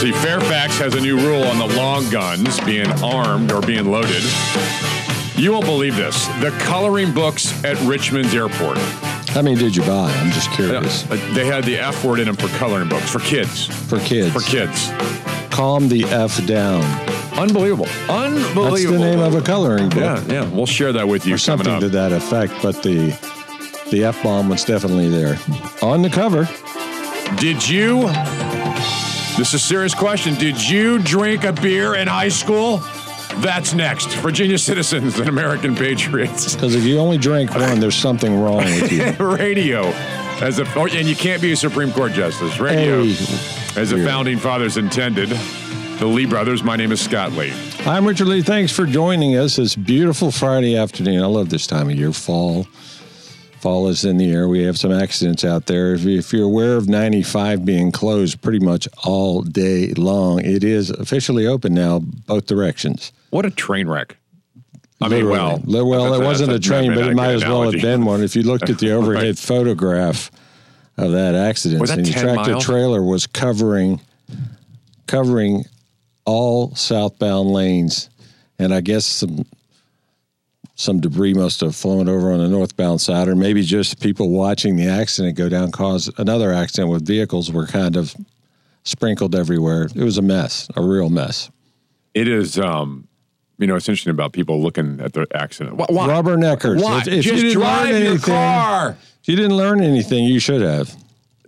See, Fairfax has a new rule on the long guns being armed or being loaded. You won't believe this. The coloring books at Richmond's airport. How many did you buy? I'm just curious. They had the F word in them for coloring books for kids. For kids. For kids. Calm the F down. Unbelievable. Unbelievable. That's the name of a coloring book. Yeah, yeah. We'll share that with you or something to that effect, but the the F bomb was definitely there. On the cover. Did you? This is a serious question. Did you drink a beer in high school? That's next. Virginia citizens and American patriots. Because if you only drank one, there's something wrong with you. Radio. As a, oh, and you can't be a Supreme Court justice. Radio. Hey. As the founding fathers intended. The Lee brothers. My name is Scott Lee. I'm Richard Lee. Thanks for joining us. It's beautiful Friday afternoon. I love this time of year. Fall. Fall is in the air. We have some accidents out there. If, you, if you're aware of 95 being closed pretty much all day long, it is officially open now, both directions. What a train wreck. I mean, well, Literally. well, that's it wasn't a train, but it might as well have been one. If you looked at the overhead Right. photograph of that accident, that and the tractor miles? trailer was covering covering all southbound lanes, and I guess some some debris must have flown over on the northbound side, or maybe just people watching the accident go down caused another accident with vehicles were kind of sprinkled everywhere. It was a mess, a real mess. It is, um, you know, it's interesting about people looking at the accident. Why? Rubberneckers. Why? If- if you just didn't learn drive your anything- car. If you didn't learn anything, you should have.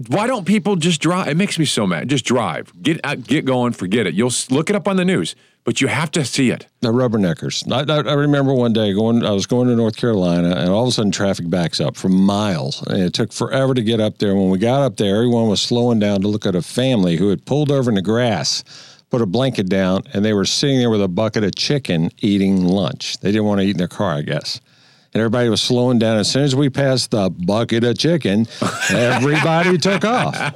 Why don't people just drive? It makes me so mad. Just drive. Get out, get going. Forget it. You'll look it up on the news, but you have to see it. The rubberneckers. I, I, remember one day going. I was going to North Carolina, and all of a sudden traffic backs up for miles, and it took forever to get up there. When we got up there, everyone was slowing down to look at a family who had pulled over in the grass, put a blanket down, and they were sitting there with a bucket of chicken eating lunch. They didn't want to eat in their car, I guess. And everybody was slowing down. As soon as we passed the bucket of chicken, everybody took off.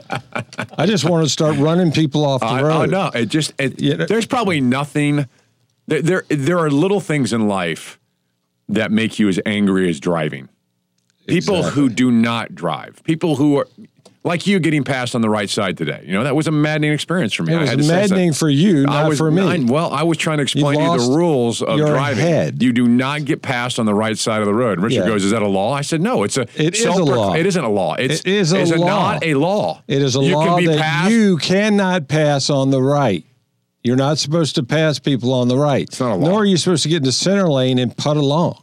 I just wanted to start running people off the I, road. I know. It just. It, You know- there's probably nothing. There, there, there are little things in life that make you as angry as driving. People Exactly. who do not drive. People who are like you getting passed on the right side today. You know that was a maddening experience for me. It I had to was maddening for you, not was for me. I- well, I was trying to explain to you the rules of driving. head. You do not get passed on the right side of the road. And Richard Yeah. goes, "Is that a law?" I said, "No, it's a. It is a law. It isn't a law. It's, It is a it's law. not a law. It is a you law can be that passed. you cannot pass on the right. You're not supposed to pass people on the right. It's not a law. Nor are you supposed to get in the center lane and putt along.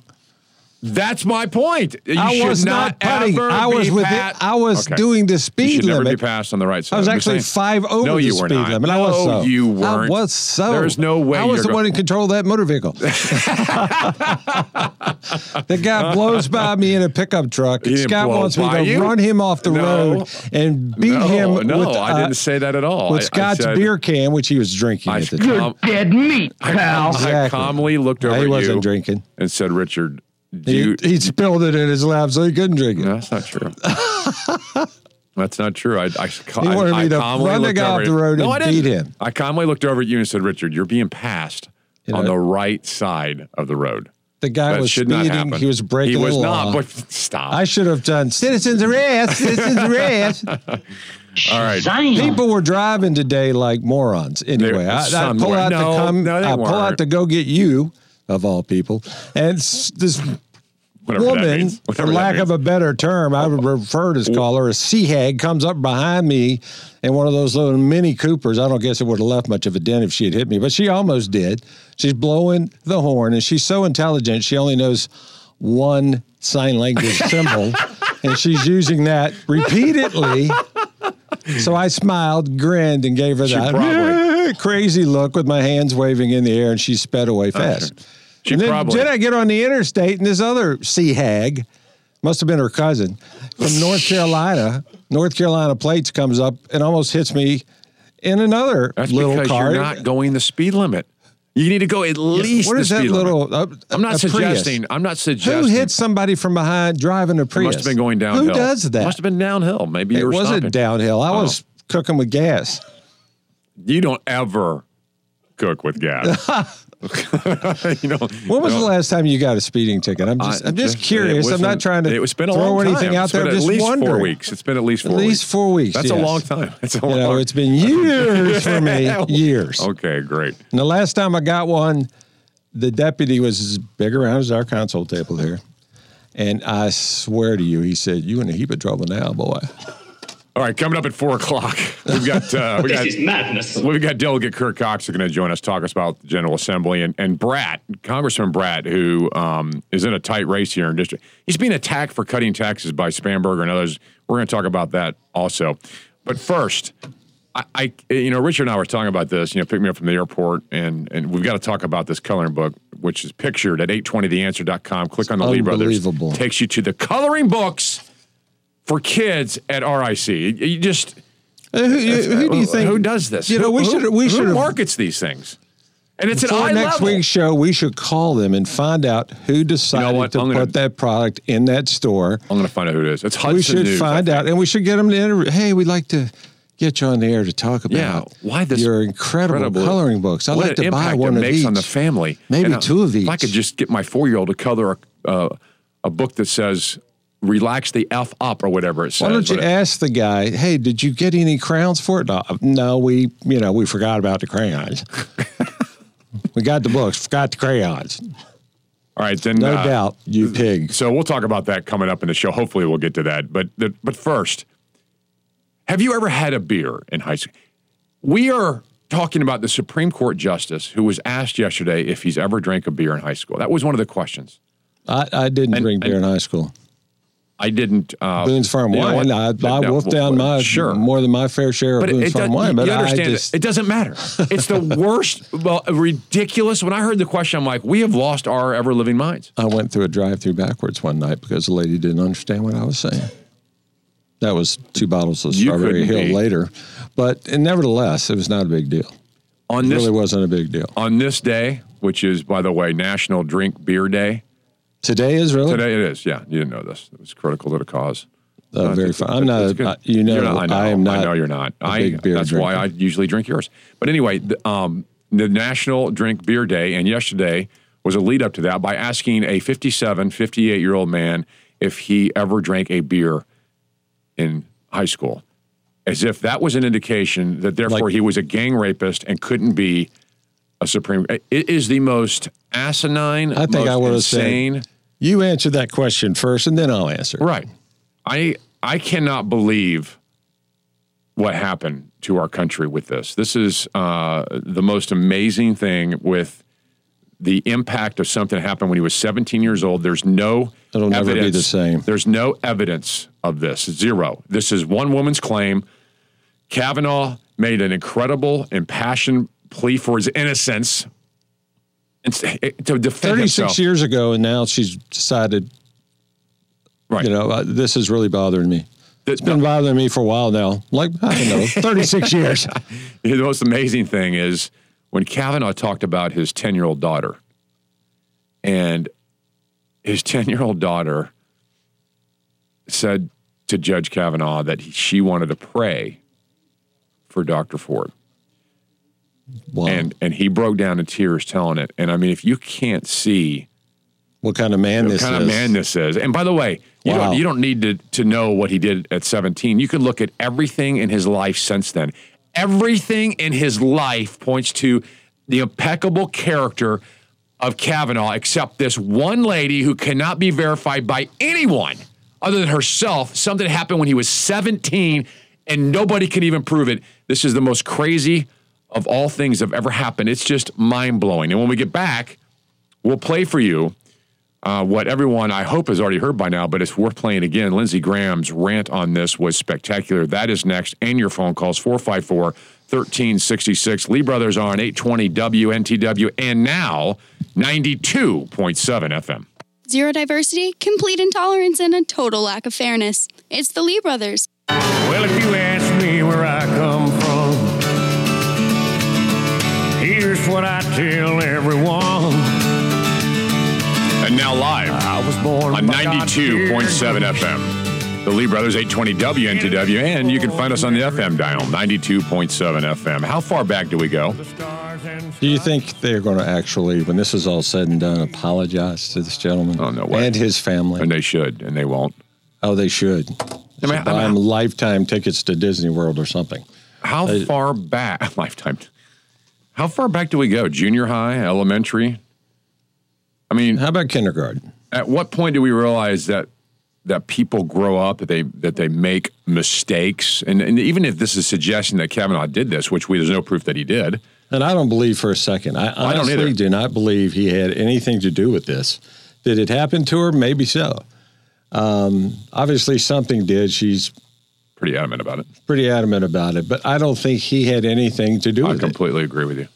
That's my point. You I was not putting. ever I was be with it. I was Okay. doing the speed You speed should never limit. be passed on the right side. I was I'm actually just saying. five over No, the you were speed not. limit. I no, was so. you weren't. I was so. There's no way. I was the go- one in control of that motor vehicle. the guy blows by me in a pickup truck. He didn't Scott blow wants me to you? run him off the No. road and beat no, him. No, with, I uh, didn't say that at all. with I- I Scott's said- beer can, which he was drinking I, at the time. com- Dead meat, pal. I Exactly. calmly looked over he at wasn't drinking. and said, "Richard, do He, you?" he spilled it in his lap, so he couldn't drink it. No, that's not true. That's not true. I, I, He wanted I, me to I calmly run the looked guy over off at- the road no, and I didn't. beat him. I calmly looked over at you and said, "Richard, you're being passed You on know- the right side of the road. The guy That was should speeding. He was breaking He was the not. law. But stop. I should have done citizens arrest, citizens arrest. All right. Damn. People were driving today like morons. Anyway, I, I pull out No, to come. no, they I pull out weren't. to go get you, of all people, and this Whatever woman, for lack of a better term, I would prefer to call her a sea hag, comes up behind me in one of those little mini Coopers. I don't guess it would have left much of a dent if she had hit me, but she almost did. She's blowing the horn, and she's so intelligent, she only knows one sign language symbol, and she's using that repeatedly. So I smiled, grinned, and gave her She that probably- crazy look with my hands waving in the air, and she sped away oh, fast. She and then, probably. then I get on the interstate, and this other sea hag, must have been her cousin from North Carolina, North Carolina plates comes up and almost hits me in another That's little because car. you're not going the speed limit. You need to go at least What is that little? uh, I'm not a Prius. suggesting. I'm not suggesting. Who hit somebody from behind driving a It Prius? must have been going downhill. Who does that? Must have been downhill. Maybe you it wasn't stopping. downhill. I Oh. was cooking with gas. You don't ever cook with gas. you know, When was you the last time you got a speeding ticket? I'm just, I- I'm just curious. I'm not trying to It's been a throw long anything time. out It's there. been at just least wondering. four weeks. It's been at least four. At least weeks. four weeks. That's a long time. That's a You know, it's been years for me. Years. okay, great. And the last time I got one, the deputy was as big around as our console table here. And I swear to you, he said, You in a heap of trouble now, boy. All right, coming up at four o'clock, we've got uh, we This got is madness. We've got Delegate Kirk Cox is going to join us, talk us about the General Assembly, and, and Brat, Congressman Brat, who um, is in a tight race here in district. He's being attacked for cutting taxes by Spanberger and others. We're going to talk about that also. But first, I, I, you know, Richard and I were talking about this. You know, pick me up from the airport, and and we've got to talk about this coloring book, which is pictured at 820theanswer.com. Click on the Lee Brothers. Takes you to the coloring books for kids at RIC. You- You just Uh, Who, who do you think? who does this? You know, we who- should we should markets these things, and it's at for eye next level. week's show. We should call them and find out who decided what? to gonna- put that product in that store. I'm going to find out who it is. It's Hudson we should News, find out, and we should get them to interview. Hey, we'd like to get you on the air to talk about Yeah, why this your incredible, incredible- coloring books. I'd like to buy one it of makes each. on the family. Maybe And, two of these. If I could just get my four year old to color a, uh, a book that says "Relax the f up" or whatever it says. Why don't you it- ask the guy? Hey, did you get any crayons for it? No, no, we you know we forgot about the crayons. we got the books, forgot the crayons. All right, then. No uh, doubt, you pig. So we'll talk about that coming up in the show. Hopefully, we'll get to that. But the, but first, have you ever had a beer in high school? We are talking about the Supreme Court justice who was asked yesterday if he's ever drank a beer in high school. That was one of the questions. I, I didn't And- drink beer in high school. I didn't. Uh, Boone's Farm you know wine. I, I No, wolfed down my sure. more than my fair share of But it, Boone's it Farm does, wine. But you I understand just it. It doesn't matter. It's the worst, well, ridiculous. When I heard the question, I'm like, we have lost our ever living minds. I went through a drive-through backwards one night because the lady didn't understand what I was saying. That was two bottles of Strawberry Hill be. later, but nevertheless, it was not a big deal. On It this really wasn't a big deal. on this day, which is by the way National Drink Beer Day. Today is really Today it is. Yeah, you didn't know this. It was critical to the cause. uh, Uh, very it's- fun. I'm not. it's you know, not- I know. I am not. I know you're not. a I, big beer that's why I usually drink yours. But anyway, the, um, the National Drink Beer Day, and yesterday was a lead up to that by asking a 57, 58 year old man if he ever drank a beer in high school, as if that was an indication that therefore Like- he was a gang rapist and couldn't be a supreme. It is the most asinine. I think I would have said-. You answer that question first, and then I'll answer. Right. I I cannot believe what happened to our country with this. This is uh, the most amazing thing with the impact of something that happened when he was 17 years old. There's no It'll never be the same. There's no evidence of this. Zero. This is one woman's claim. Kavanaugh made an incredible, impassioned plea for his innocence. And to defend 36 himself. years ago, and now she's decided. Right. You know, uh, this is really bothering me. It's Been bothering me for a while now. Like I don't know, 36 years. The most amazing thing is when Kavanaugh talked about his 10 year old daughter, and his 10 year old daughter said to Judge Kavanaugh that he, she wanted to pray for Dr. Ford. Wow. And, and he broke down in tears telling it. And I mean, if you can't see what kind of man this kind is? of man this is. And by the way, you Wow. don't you don't need to to know what he did at 17. You can look at everything in his life since then. Everything in his life points to the impeccable character of Kavanaugh, except this one lady who cannot be verified by anyone other than herself. Something happened when he was 17 and nobody can even prove it. This is the most crazy of all things that have ever happened. It's just mind blowing. And when we get back, we'll play for you uh, what everyone I hope has already heard by now, but it's worth playing again. Lindsey Graham's rant on this was spectacular. That is next, and your phone calls 454 1366. Lee Brothers on 820 WNTW and now 92.7 FM. Zero diversity, complete intolerance, and a total lack of fairness. It's the Lee brothers. Well, if you ask me where I what I tell everyone. And now live I was born on 92.7. FM. The Lee Brothers 820 WNTW, and you can find us on the FM dial, 92.7 FM. How far back do we go? Do you think they're going to actually, when this is all said and done, apologize to this gentleman? Oh, no way. And his family? And they should, and they won't. oh, they should. I mean, buy I him mean, lifetime tickets to Disney World or something. how uh, far back? Lifetime. How far back do we go? Junior high, elementary? I mean, How about kindergarten? at what point do we realize that that people grow up that they that they make mistakes and, and even if this is suggesting that Kavanaugh did this which we there's no proof that he did And I don't believe for a second. I I don't honestly either. do not believe he had anything to do with this. Did it happen to her? Maybe so. Um, obviously, something did. She's pretty adamant about it. Pretty adamant about it, but I don't think he had anything to do I with it. I completely agree with you.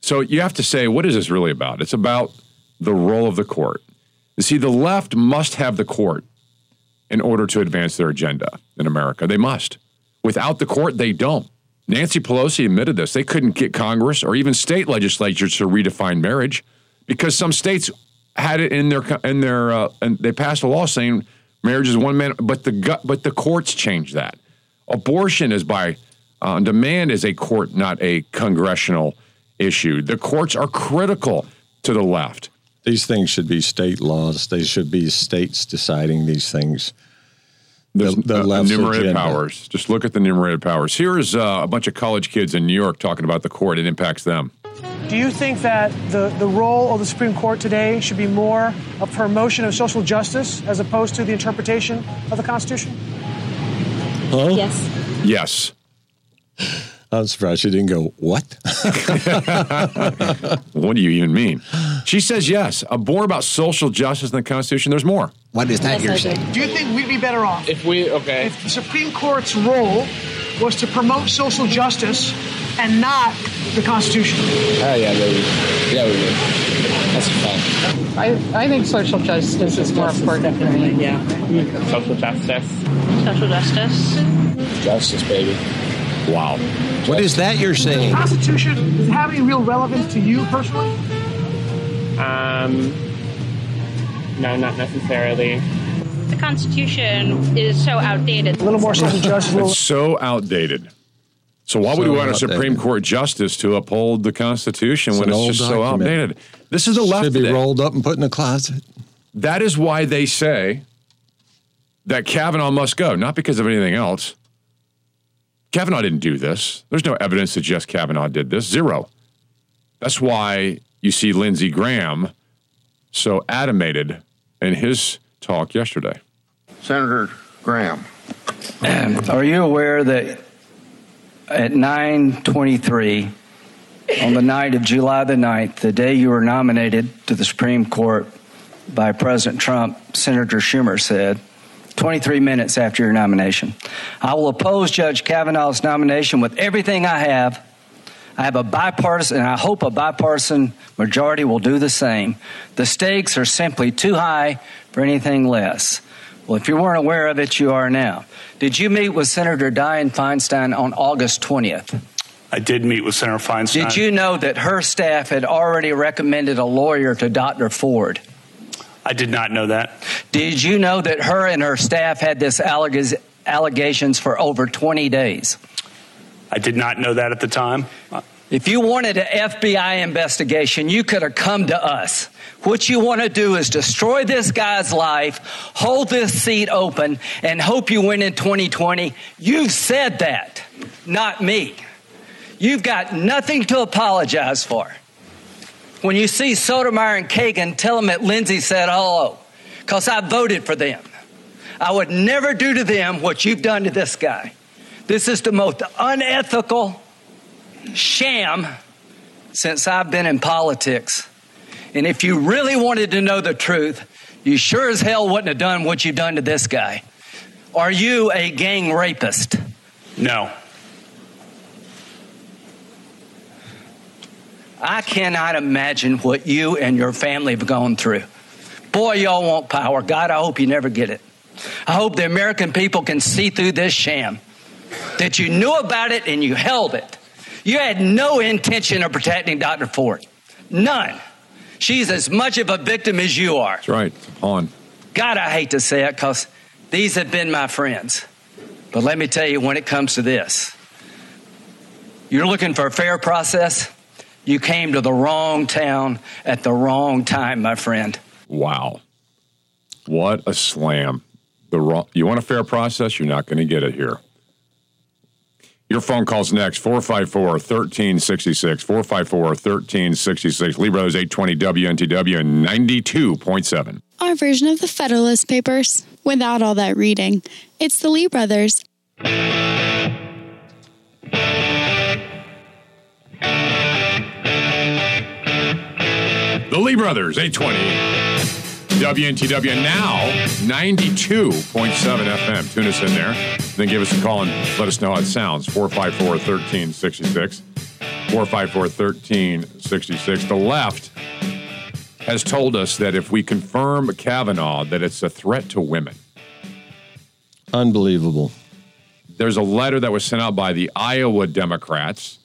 So you have to say what is this really about? It's about the role of the court. You see the left must have the court in order to advance their agenda in America. They must. Without the court they don't. Nancy Pelosi admitted this. They couldn't get Congress or even state legislatures to redefine marriage because some states had it in their in their uh, and they passed a law saying marriage is one man, but the gut, but the courts change that. Abortion is by uh, demand is a court, not a congressional issue. The courts are critical to the left. These things should be state laws. They should be states deciding these things. There's The- the uh, left's enumerated agenda. powers. Just look at the enumerated powers. Here's uh, a bunch of college kids in New York talking about the court. It impacts them. Do you think that the, the role of the Supreme Court today should be more of promotion of social justice as opposed to the interpretation of the Constitution? Yes. Yes. I'm surprised she didn't go, What? What do you even mean? She says yes. A more about social justice in the Constitution. There's more. What is that Yes, you're saying? do. Do you think we'd be better off If we okay, if the Supreme Court's role was to promote social justice and not the Constitution? oh yeah, baby, yeah, we would. That's a fact. I, I think social justice is more important to me. Yeah. Social justice, Social justice. justice, baby. Wow. What is that you're saying? The saying? Constitution, does it have any real relevance to you personally? Um, no, not necessarily. The Constitution is so outdated. A little more social justice, It's so outdated. So why would So we want a. Supreme Court justice to uphold the Constitution when it's old just so document. outdated? This is the left should be today. rolled up and put in a closet. That is why they say that Kavanaugh must go, not because of anything else. Kavanaugh didn't do this. There's no evidence that suggest Kavanaugh did this. Zero. That's why you see Lindsey Graham so animated in his talk yesterday. Senator Graham. Are you aware that at 9:23 on the night of July the 9th, the day you were nominated to the Supreme Court by President Trump, Senator Schumer said, 23 minutes after your nomination, I will oppose Judge Kavanaugh's nomination with everything I have. I have a bipartisan, and I hope a bipartisan majority will do the same. The stakes are simply too high for anything less. Well, if you weren't aware of it, you are now. Did you meet with Senator Dianne Feinstein on August 20th? I did meet with Senator Feinstein. Did you know that her staff had already recommended a lawyer to Dr. Ford? I did not know that. Did you know that her and her staff had this alleg- allegations for over 20 days? I did not know that at the time. If you wanted an FBI investigation, you could have come to us. What you want to do is destroy this guy's life, hold this seat open, and hope you win in 2020. You've said that, not me. You've got nothing to apologize for. When you see Sotomayor and Kagan, tell them that Lindsey said hello, because I voted for them. I would never do to them what you've done to this guy. This is the most unethical sham since I've been in politics. And if you really wanted to know the truth, you sure as hell wouldn't have done what you've done to this guy. Are you a gang rapist? No. I cannot imagine what you and your family have gone through. Boy, y'all want power. God, I hope you never get it. I hope the American people can see through this sham that you knew about it and you held it. You had no intention of protecting Dr. Ford. None. She's as much of a victim as you are. That's right. Pawn. God, I hate to say it because these have been my friends. But let me tell you, when it comes to this, you're looking for a fair process. You came to the wrong town at the wrong time, my friend. Wow. What a slam. The wrong, you want a fair process? You're not going to get it here. Your phone calls next 454 1366. 454 1366. Lee Brothers 820 WNTW and 92.7. Our version of the Federalist Papers, without all that reading. It's the Lee Brothers. The Lee Brothers 820 WNTW now 92.7 FM. Tune us in there. Then give us a call and let us know how it sounds. 454 1366. 454 1366. The left has told us that if we confirm Kavanaugh, that it's a threat to women. Unbelievable. There's a letter that was sent out by the Iowa Democrats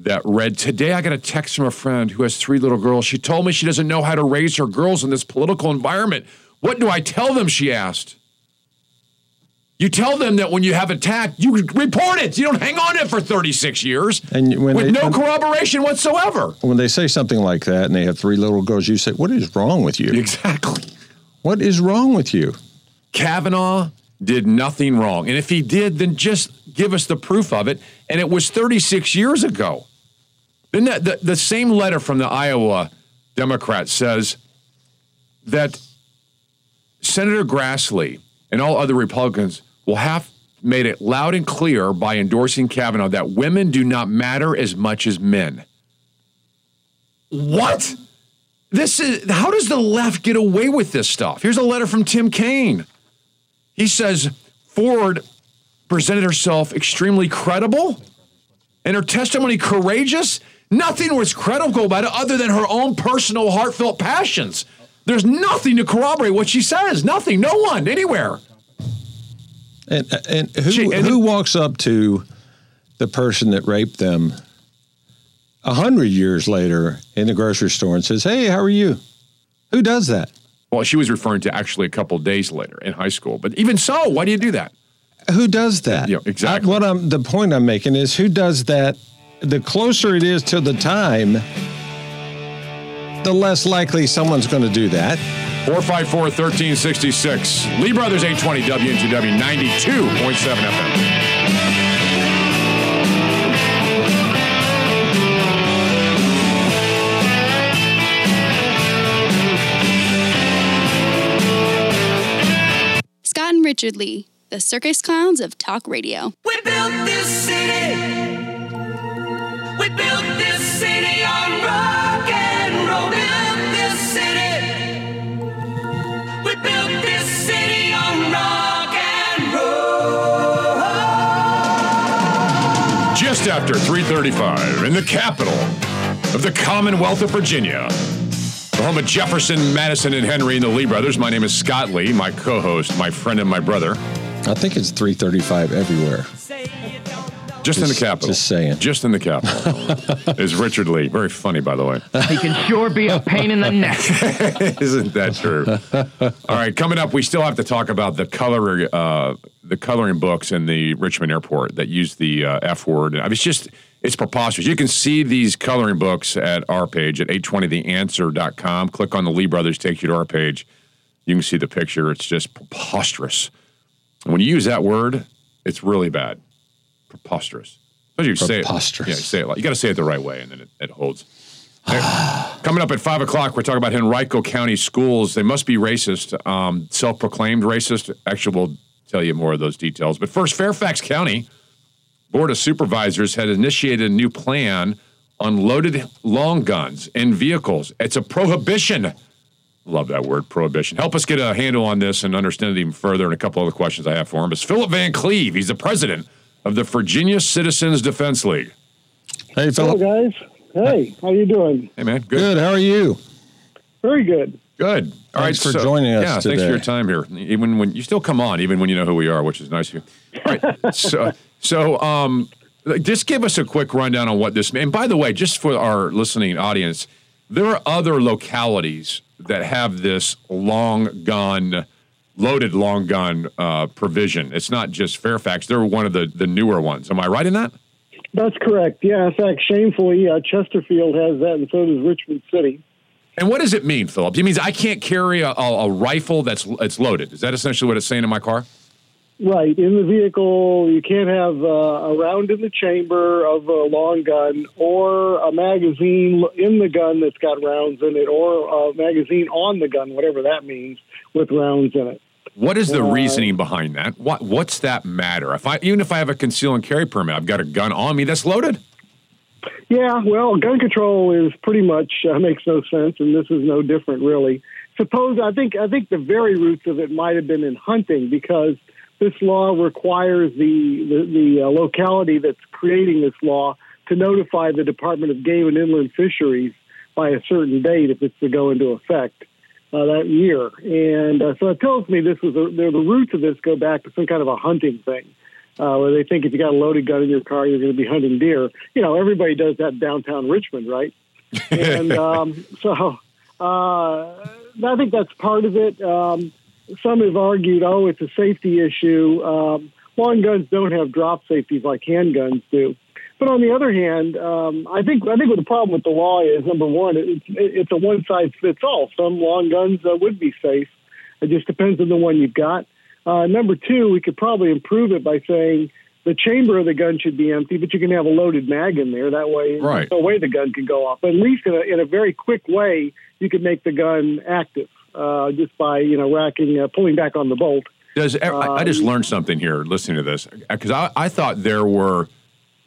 that read Today I got a text from a friend who has three little girls. She told me she doesn't know how to raise her girls in this political environment. What do I tell them? She asked. You tell them that when you have attacked, you report it. You don't hang on to it for 36 years And when with they- no corroboration whatsoever. When they say something like that and they have three little girls, you say, What is wrong with you? Exactly. What is wrong with you? Kavanaugh did nothing wrong. And if he did, then just give us the proof of it. And it was 36 years ago. Then that, the, the same letter from the Iowa Democrat says that Senator Grassley and all other Republicans will have made it loud and clear by endorsing Kavanaugh that women do not matter as much as men. What? This is how does the left get away with this stuff? Here's a letter from Tim Kaine. He says Ford presented herself extremely credible and her testimony courageous. Nothing was credible about it other than her own personal heartfelt passions. There's nothing to corroborate what she says. Nothing. No one anywhere. And, and who, She- and who walks up to the person that raped them a hundred years later in the grocery store and says, Hey, how are you? Who does that? Well, she was referring to actually a couple days later in high school. But even so, why do you do that? Who does that? Yeah, exactly. I- what I'm the point I'm making is who does that? The closer it is to the time, the less likely someone's going to do that. 454 1366. Lee Brothers 820 WNTW 92.7 FM. Richard Lee, the circus clowns of talk radio. We built this city. We built this city on rock and roll. Built this city. We built this city on rock and roll. Just after 335 in the capital of the Commonwealth of Virginia, the home of Jefferson, Madison, and Henry and the Lee brothers. My name is Scott Lee, my co-host, my friend, and my brother. I think it's 335 everywhere. Just, in the capital. just saying. Just in the capital is Richard Lee. Very funny, by the way. He can sure be a pain in the neck. Isn't that true? All right, coming up, we still have to talk about the color, uh, the coloring books in the Richmond airport that use the uh, F word. I mean, it's just it's preposterous. You can see these coloring books at our page at 820theanswer.com. Click on the Lee Brothers, takes you to our page. You can see the picture. It's just preposterous. When you use that word, it's really bad. Preposterous. Especially you say it. Preposterous. Yeah, you say it like you got to say it the right way, and then it, it holds. Coming up at five o'clock, we're talking about Henrico County schools. They must be racist, um, self-proclaimed racist. Actually, we'll tell you more of those details. But first, Fairfax County Board of Supervisors had initiated a new plan on loaded long guns in vehicles. It's a prohibition. Love that word, prohibition. Help us get a handle on this and understand it even further. And a couple other questions I have for him is Philip Van Cleave. He's the president of the Virginia Citizens Defense League. Hey, Philip. Hello, Philip. guys. Hey, how you doing? Hey, man. Good. Good. How are you? Very good. Good. All Thanks right, for joining us Yeah, thanks for your time here. Even when you still come on, even when you know who we are, which is nice of you. All right. so, so um, just give us a quick rundown on what this. Means. And by the way, just for our listening audience, there are other localities that have this long gun, loaded long gun uh, provision. It's not just Fairfax. They're one of the the newer ones. Am I right in that? That's correct. Yeah, in fact, shamefully, uh, Chesterfield has that, and so does Richmond City. And what does it mean, Philip? It means I can't carry a, a, a rifle that's that's loaded. Is that essentially what it's saying in my car? Right. In the vehicle, you can't have uh, a round in the chamber of a long gun or a magazine in the gun that's got rounds in it or a magazine on the gun, whatever that means, with rounds in it. What is the Uh, reasoning behind that? What what's that matter? If I even if I have a conceal and carry permit, I've got a gun on me that's loaded. Yeah, well, gun control is pretty much uh, makes no sense, and this is no different, really. Suppose I think I think the very roots of it might have been in hunting because this law requires the the, the uh, locality that's creating this law to notify the Department of Game and Inland Fisheries by a certain date if it's to go into effect uh, that year. And uh, so it tells me this was a, the, the roots of this go back to some kind of a hunting thing. Uh, where they think if you got a loaded gun in your car, you're going to be hunting deer. You know, everybody does that downtown Richmond, right? and um, so uh, I think that's part of it. Um, some have argued, oh, it's a safety issue. Um, long guns don't have drop safeties like handguns do. But on the other hand, um, I think I think what the problem with the law is number one, it's it's a one size fits all. Some long guns uh, would be safe. It just depends on the one you've got. Uh, number two, we could probably improve it by saying the chamber of the gun should be empty, but you can have a loaded mag in there. That way, Right. no way the gun can go off. But at least in a, in a very quick way, you could make the gun active uh, just by you know racking, uh, pulling back on the bolt. Does I, I just Um, learned something here listening to this because I, I thought there were,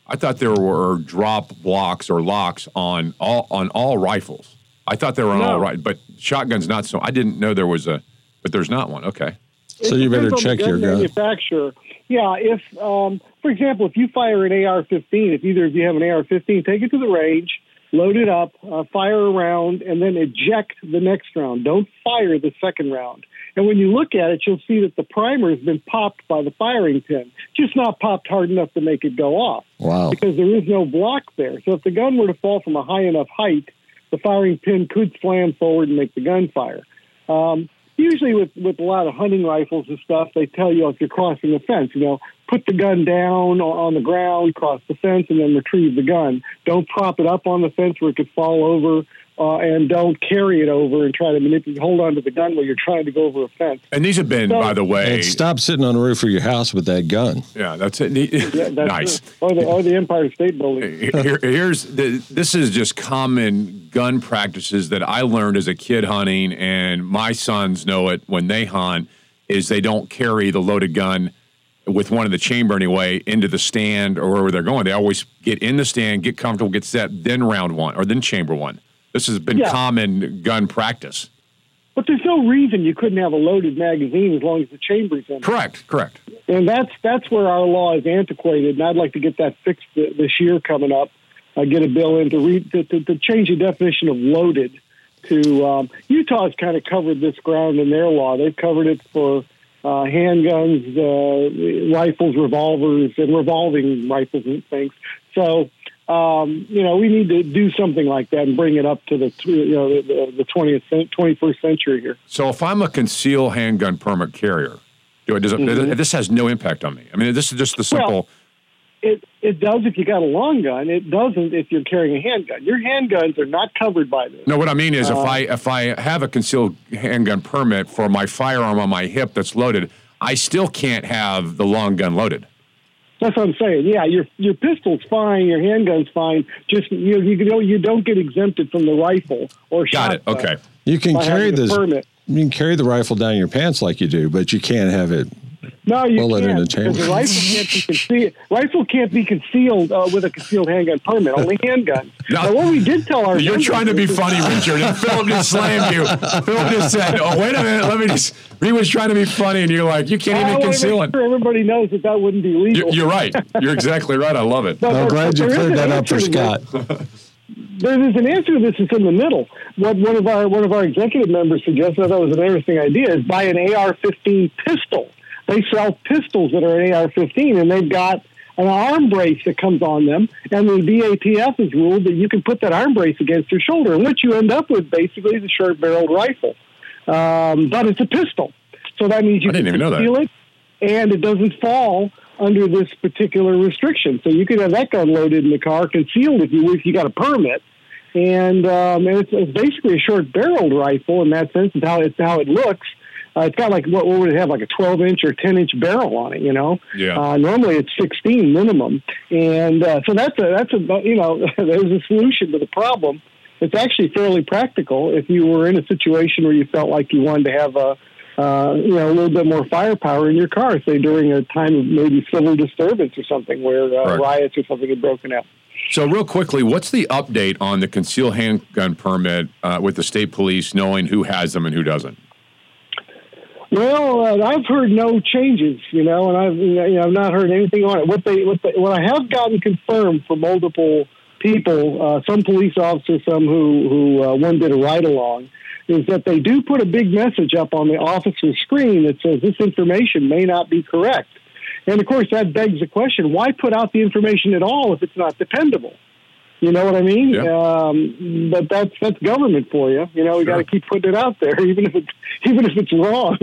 I thought there were drop blocks or locks on all on all rifles. I thought they were on No. all right, but shotguns not so. I didn't know there was a, but there's not one. Okay. So It you better depends on the check your gun. Manufacturer. Yeah, if um, for example, if you fire an AR-15, if either of you have an AR-15, take it to the range, load it up, uh, fire a round, and then eject the next round. Don't fire the second round. And when you look at it, you'll see that the primer has been popped by the firing pin, just not popped hard enough to make it go off Wow. because there is no block there. So if the gun were to fall from a high enough height, the firing pin could slam forward and make the gun fire. Um, usually, with with a lot of hunting rifles and stuff, they tell you if you're crossing a fence, you know, put the gun down on the ground, cross the fence, and then retrieve the gun. Don't prop it up on the fence where it could fall over. Uh, and don't carry it over and try to manipulate, hold on to the gun while you're trying to go over a fence. And these have been, by the way, And stop sitting on the roof of your house with that gun. yeah, that's it. Yeah, that's nice. it. Or the, or the Empire State Building. Here- here's the, this is just common gun practices that I learned as a kid hunting, and my sons know it when they hunt. Is they don't carry the loaded gun with one in the chamber anyway into the stand or wherever they're going. They always get in the stand, get comfortable, get set, then round one or then chamber one. This has been Yeah. common gun practice. But there's no reason you couldn't have a loaded magazine as long as the chamber's in. Correct, correct. And that's that's where our law is antiquated, and I'd like to get that fixed this year coming up. I get a bill in to, re- to, to, to change the definition of loaded to um, Utah's kind of covered this ground in their law. They've covered it for uh, handguns, uh, rifles, revolvers, and revolving rifles and things. So. Um, you know, we need to do something like that and bring it up to the you know the, the 20th, 21st century here. So if I'm a concealed handgun permit carrier, do it, does it, Mhm. this has no impact on me. I mean, this is just the simple. Well, it it does if you got a long gun. It doesn't if you're carrying a handgun. Your handguns are not covered by this. No, what I mean is, if Uh, I if I have a concealed handgun permit for my firearm on my hip that's loaded, I still can't have the long gun loaded. That's what I'm saying. Yeah, your your pistol's fine, your handgun's fine. Just you you don't you don't get exempted from the rifle or shot. Got it. Okay. You can carry having a this. permit. You can carry the rifle down your pants like you do, but you can't have it. No, you bullet can't a because chamber. the rifle can't be concealed. Rifle can't be concealed uh, with a concealed handgun permit. Only handguns. No. now, what we did tell our You're trying to be funny, Richard, and Philip just slammed you. Philip just said, "Oh, wait a minute, let me just." He was trying to be funny, and you're like, "You can't I even conceal make it." sure everybody knows that that wouldn't be legal. You're, you're right. You're exactly right. I love it. But- I'm but- glad you there is cleared that up for answer Scott. There is an answer to this. It's in the middle. What one of our one of our executive members suggested, I thought was an interesting idea, is buy an AR-15 pistol. They sell pistols that are an AR-15, and they've got an arm brace that comes on them, and the BATF has ruled that you can put that arm brace against your shoulder, and what you end up with basically is a short-barreled rifle, um, but it's a pistol. So that means you I didn't can even know that. conceal it, and it doesn't fall under this particular restriction. So you could have that gun loaded in the car, concealed if you if you got a permit. And, um, and it's, it's basically a short barreled rifle in that sense. It's how it's how it looks. Uh, it's got like what, what would it have like a 12 inch or 10 inch barrel on it, you know? Yeah. Uh, normally it's 16 minimum, and uh, so that's a that's a you know there's a solution to the problem. It's actually fairly practical if you were in a situation where you felt like you wanted to have a uh, you know a little bit more firepower in your car, say during a time of maybe civil disturbance or something where uh, Right. riots or something had broken out. So, real quickly, what's the update on the concealed handgun permit uh, with the state police knowing who has them and who doesn't? Well, uh, I've heard no changes, you know, and I've you know, I've not heard anything on it. What they what they, what I have gotten confirmed from multiple people, uh, some police officers, some who who uh, one did a ride along, is that they do put a big message up on the officer's screen that says this information may not be correct. And of course, that begs the question: Why put out the information at all if it's not dependable? You know what I mean? Um, but that's that's government for you. You know, we got to keep putting it out there, even if it's even if it's wrong.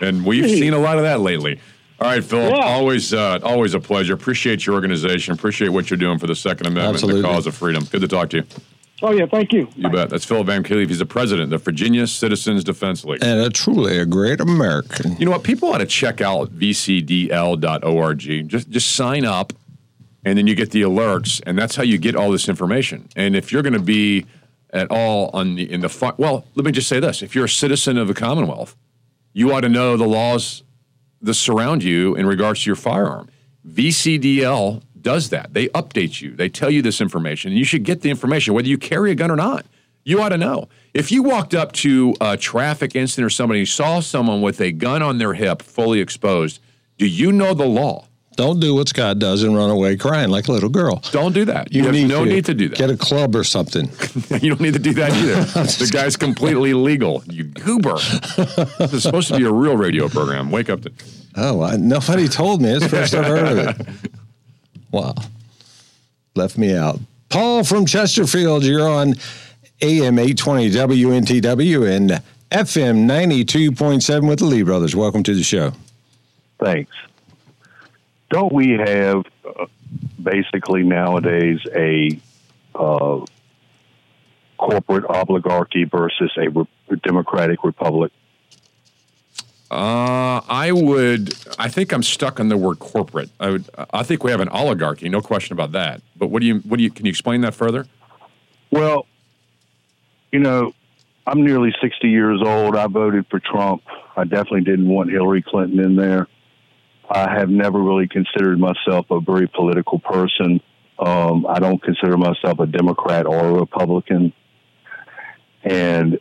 and we've seen a lot of that lately. All right, Phil. Yeah. Always, uh, always a pleasure. Appreciate your organization. Appreciate what you're doing for the Second Amendment and Absolutely. the cause of freedom. Good to talk to you. oh yeah, thank you. You bet. That's Phil Van Cleave. He's the president of the Virginia Citizens Defense League. And a truly a great American. You know what? People ought to check out vcdl.org. Just just sign up, and then you get the alerts, and that's how you get all this information. And if you're going to be at all on the in the fi- well, let me just say this: if you're a citizen of the Commonwealth, you ought to know the laws that surround you in regards to your firearm. VCDL does that. They update you. They tell you this information, and you should get the information whether you carry a gun or not. You ought to know. If you walked up to a traffic incident or somebody saw someone with a gun on their hip, fully exposed, do you know the law? Don't do what Scott does and run away crying like a little girl. Don't do that. You, have no need to do that. Get a club or something. you don't need to do that either. the guy's completely legal. You goober. this is supposed to be a real radio program. Wake up to. Oh, I, nobody told me. It's the first I've heard of it. Wow. Left me out. Paul from Chesterfield, you're on AM 820 WNTW and FM 92.7 with the Lee Brothers. Welcome to the show. Thanks. Don't we have uh, basically nowadays a uh, corporate oligarchy versus a re- democratic republic? Uh, I would. I think I'm stuck on the word corporate. I would. I think we have an oligarchy, no question about that. But what do you? What do you? Can you explain that further? Well, you know, I'm nearly 60 years old. I voted for Trump. I definitely didn't want Hillary Clinton in there. I have never really considered myself a very political person. Um, I don't consider myself a Democrat or a Republican. And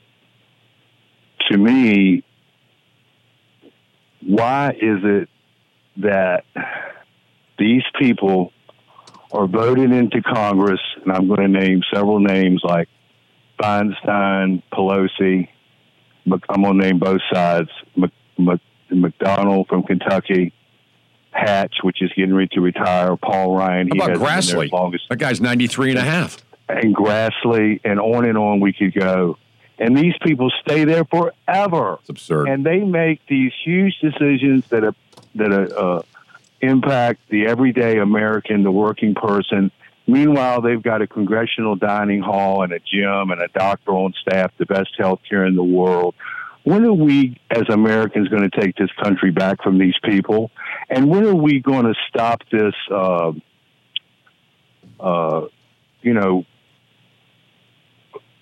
to me, why is it that these people are voted into Congress, and I'm going to name several names like Feinstein, Pelosi. I'm going to name both sides. Mc, Mc, McDonald from Kentucky, Hatch, which is getting ready to retire. Paul Ryan. How about hasn't been there Grassley? longest That guy's 93 and a half. and Grassley, and on and on we could go. And these people stay there forever. It's absurd. And they make these huge decisions that uh, that uh, impact the everyday American, the working person. Meanwhile, they've got a congressional dining hall and a gym and a doctor on staff, the best health care in the world. When are we, as Americans, going to take this country back from these people? And when are we going to stop this? Uh, uh, you know,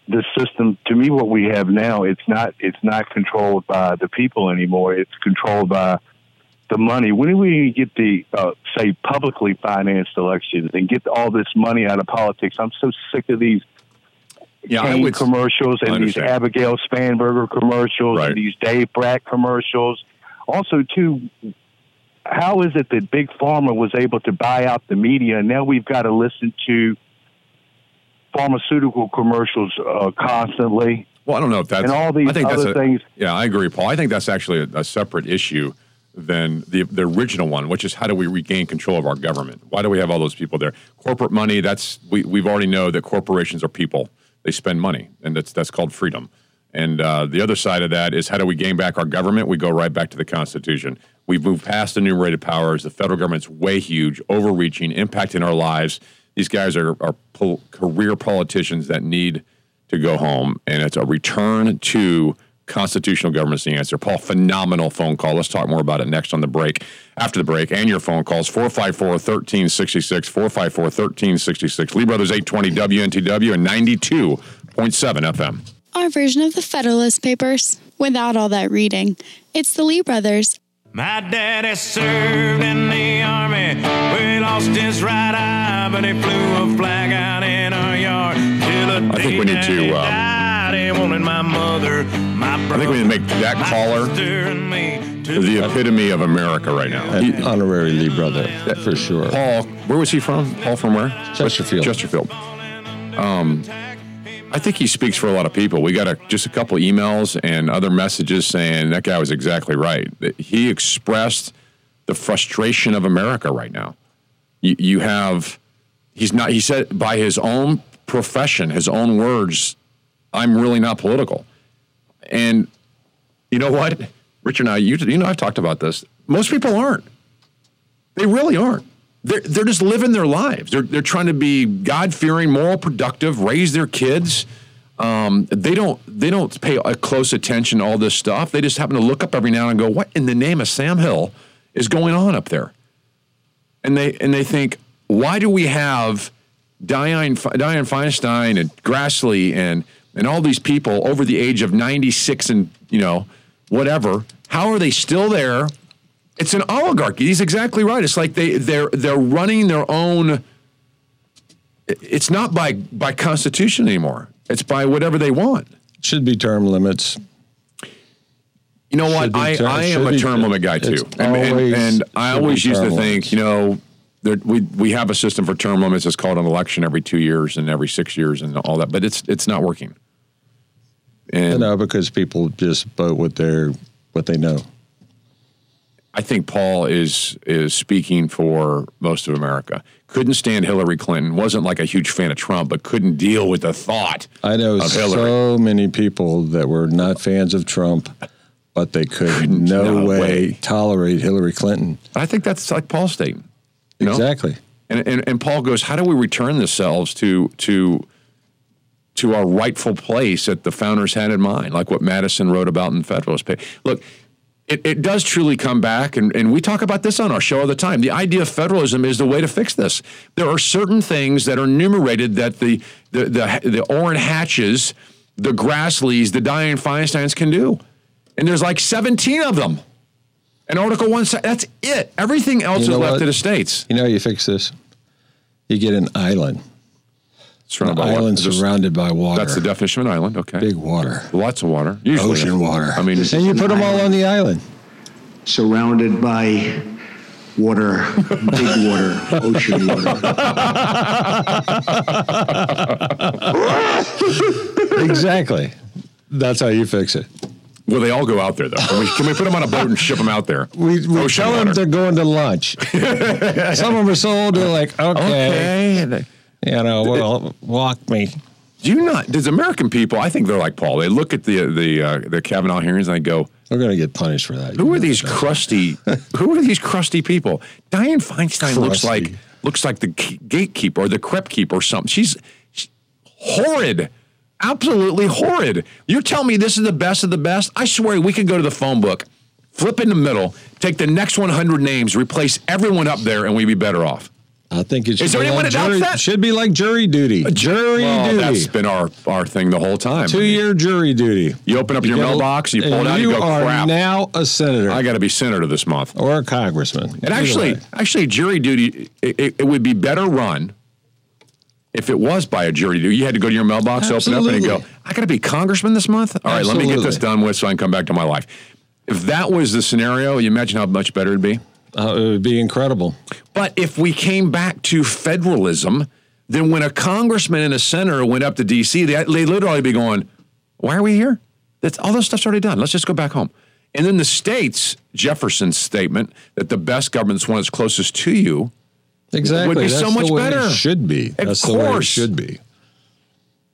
the system. To me, what we have now, it's not. It's not controlled by the people anymore. It's controlled by the money. When do we going to get the uh, say publicly financed elections and get all this money out of politics? I'm so sick of these Yeah, Kaine would- commercials and these. Abigail Spanberger commercials and these Dave Brat commercials. Also, too, how is it that Big Pharma was able to buy out the media and now we've got to listen to pharmaceutical commercials uh, constantly? Well, I don't know if that's And all these I think other that's a, things. Yeah, I agree, Paul. I think that's actually a, a separate issue than the the original one, which is how do we regain control of our government? Why do we have all those people there? Corporate money. That's we we've already know that corporations are people. They spend money, and that's that's called freedom. And uh, the other side of that is how do we gain back our government? We go right back to the Constitution. We've moved past enumerated powers. The federal government's way huge, overreaching, impacting our lives. These guys are, are pol- career politicians that need to go home, and it's a return to constitutional government's the answer. Paul, phenomenal phone call. Let's talk more about it next on the break. After the break, and your phone calls 454 1366, 454 1366. Lee Brothers 820 WNTW and 92.7 FM. Our version of the Federalist Papers, without all that reading. It's the Lee Brothers. My daddy served in the army. We lost his right eye, but he flew a flag out in our yard. Till I think we need to. Um, died. He wanted my mother, my I think we need to make that caller the epitome of America right now. An honorary Lee brother, for sure. Paul, where was he from? Paul from where? Chesterfield. Chesterfield. Um, I think he speaks for a lot of people. We got a, just a couple emails and other messages saying that guy was exactly right. He expressed the frustration of America right now. You, you have, he's not, he said by his own profession, his own words, I'm really not political. And you know what? Richard and I, you, you know, I've talked about this. Most people aren't. They really aren't. They're, they're just living their lives. They're, they're trying to be God fearing, moral, productive, raise their kids. Um, they don't they don't pay close attention to all this stuff. They just happen to look up every now and go, "What in the name of Sam Hill is going on up there?" And they and they think, "Why do we have Diane Diane Feinstein and Grassley and and all these people over the age of 96 and you know whatever? How are they still there?" It's an oligarchy. He's exactly right. It's like they they're they're running their own. It's not by by constitution anymore. It's by whatever they want. Should be term limits. You know what? Be I, term- I am a be- term limit guy too, and, and- and I always used to think, you know, there, we we have a system for term limits. It's called an election every two years and every six years and all that, but it's it's not working. You know, because people just vote what they're what they know. I think Paul is is speaking for most of America. Couldn't stand Hillary Clinton. wasn't like a huge fan of Trump, but couldn't deal with the thought I know so many people that were not fans of Trump, but they could no, no way, way. tolerate Hillary Clinton. I think that's like Paul's statement. you know? Exactly. And, and and Paul goes, how do we return ourselves to to to our rightful place that the founders had in mind, like what Madison wrote about in Federalist Papers? Look, it, it does truly come back, and, and we talk about this on our show all the time. The idea of federalism is the way to fix this. There are certain things that are enumerated that the the the, the Orrin Hatches, the Grassleys, the Diane Feinsteins can do, and there's like 17 of them. And Article One, that's it. Everything else You is know left what? to the states. You know how you fix this? You get an island. Surrounded An by what? island Just- surrounded by water. That's the definition of an island. Okay. Big water. Lots of water. Usually Ocean water. I mean, and you put them all on the island. surrounded by water, big water, ocean water. exactly. That's how you fix it. Well, they all go out there though. Can we, can we put them on a boat and ship them out there? We, we Ocean tell them they're going to lunch. Some of them are so old, they're like, okay. Okay. You know, well, walk me. Do you not? Does American people? I think they're like Paul. They look at the the uh, the Kavanaugh hearings and they go, We're going to get punished for that. "Who are these crusty? who are these crusty people?" Diane Feinstein looks like looks like the gatekeeper or the crepe keeper or something. She's, she's horrid. Absolutely horrid. You're telling me this is the best of the best? I swear we could go to the phone book, flip in the middle, take the next 100 names, replace everyone up there, and we'd be better off. I think it should Is there be anyone like jury, that? should be like jury duty. Jury Well, duty. that's been our, our thing the whole time. Two year jury duty. You open up your mailbox, you pull it out, you, you go, are crap. now a senator I got to be senator this month. or a congressman. And actually, actually, jury duty it, it, it would be better run if it was by a jury duty. You had to go to your mailbox, open up, and go, "I got to be congressman this month." All right, let me get this done with, so I can come back to my life. If that was the scenario, you imagine how much better it'd be. Uh, it would be incredible. But if we came back to federalism, then when a congressman and a senator went up to D.C., they they literally be going, "Why are we here? That's all this stuff's already done. Let's just go back home." And then the states, Jefferson's statement that the best government's one that's closest to you. Exactly. Would be That's so much better. It should be. Of That's the way it course. should be.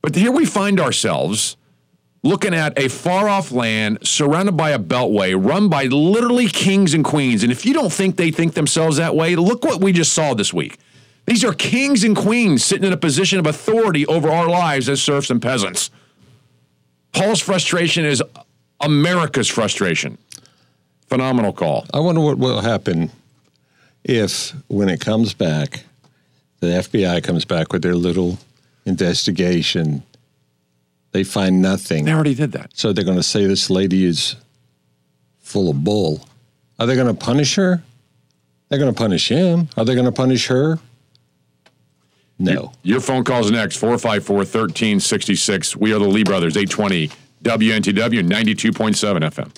But here we find ourselves looking at a far off land surrounded by a beltway run by literally kings and queens. And if you don't think they think themselves that way, look what we just saw this week. These are kings and queens sitting in a position of authority over our lives as serfs and peasants. Paul's frustration is America's frustration. Phenomenal call. I wonder what will happen if, when it comes back, the FBI comes back with their little investigation. They find nothing. They already did that. So they're going to say this lady is full of bull. Are they going to punish her? They're going to punish him. Are they going to punish her? No. Your phone calls next 454 1366. We are the Lee Brothers, 820 WNTW 92.7 FM.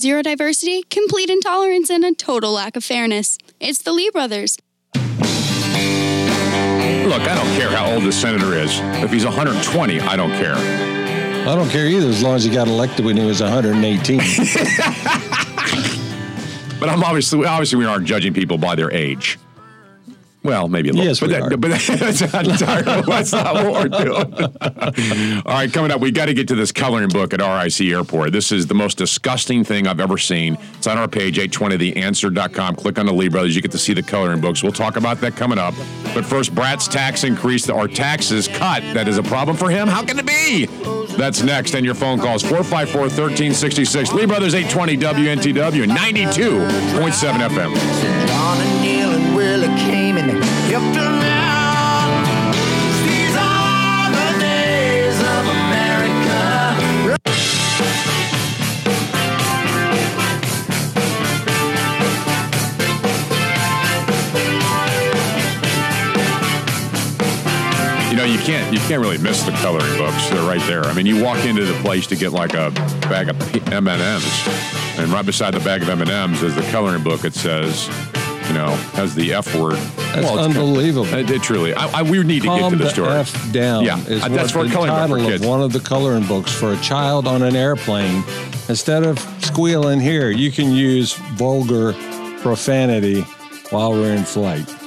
Zero diversity, complete intolerance, and a total lack of fairness. It's the Lee Brothers. Look, I don't care how old the senator is. If he's 120, I don't care. I don't care either as long as he got elected when he was 118. But I'm obviously obviously we aren't judging people by their age. Well, maybe a little. Yes, but we that, are. But that's not, entirely- that's not what we're doing. All right, coming up, we got to get to this coloring book at RIC Airport. This is the most disgusting thing I've ever seen. It's on our page, 820theanswer.com. Click on the Lee Brothers. You get to see the coloring books. We'll talk about that coming up. But first, Brat's tax increase or taxes cut. That is a problem for him. How can it be? That's next. And your phone calls 454 1366. Lee Brothers 820 WNTW 92.7 FM. Can't you can't really miss the coloring books. They're right there. I mean, you walk into the place to get like a bag of M and M's, and right beside the bag of M and M's is the coloring book. It says, you know, has the F word. That's it's- unbelievable. It, it truly. I, I, we need to get to the, the story. F down. Yeah, is uh, that's what for the coloring book title for of one of the coloring books for a child on an airplane. Instead of squealing here, you can use vulgar profanity while we're in flight.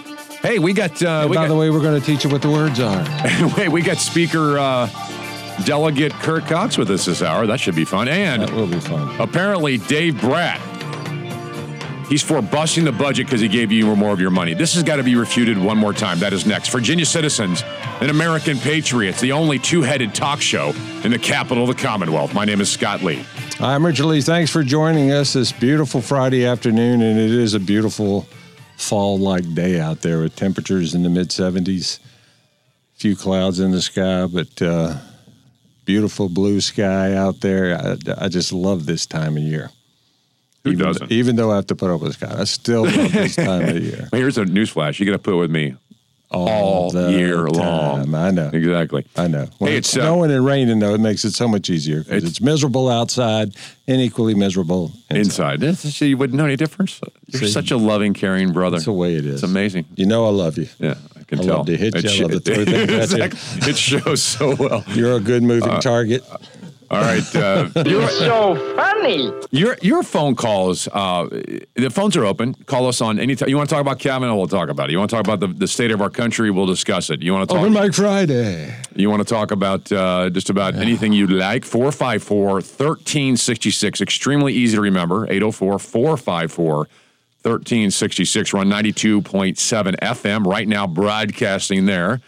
Hey, we got. Uh, we by got the way, we're going to teach you what the words are. wait, we got Speaker uh, Delegate Kirk Cox with us this hour. That should be fun. And That will be fun. apparently Dave Brat. He's for busting the budget because he gave you more of your money. This has got to be refuted one more time. That is next. Virginia Citizens and American Patriots, the only two headed talk show in the capital of the Commonwealth. My name is Scott Lee. I'm Richard Lee. Thanks for joining us this beautiful Friday afternoon, and it is a beautiful fall-like day out there with temperatures in the mid 70s. Few clouds in the sky, but uh, beautiful blue sky out there. I, I just love this time of year. Who even, doesn't? Even though I have to put up with Scott, I still love this time of year. Well, here's a newsflash. You got to put up with me all the year long. I know. Exactly. I know. When Hey, it's uh, snowing and raining, though, it makes it so much easier It's- it's, miserable outside and equally miserable inside. Inside. That's- You wouldn't know any difference. You're See? such a loving, caring brother. That's the way it is. It's amazing. You know I love you. Yeah, I can I tell. love to hit you, I love to throw things at you. Exactly. It shows so well. You're a good moving target. All right. Uh, your, So funny. your your phone calls. Uh, the phones are open. Call us on any time. You want to talk about Kavanaugh? We'll talk about it. You want to talk about the, the state of our country? We'll discuss it. You want to talk? Open Mike Friday. You want to talk about uh, just about anything you'd like? 454 1366. Extremely easy to remember. 804 454 1366. We're on 92.7 FM right now, broadcasting there.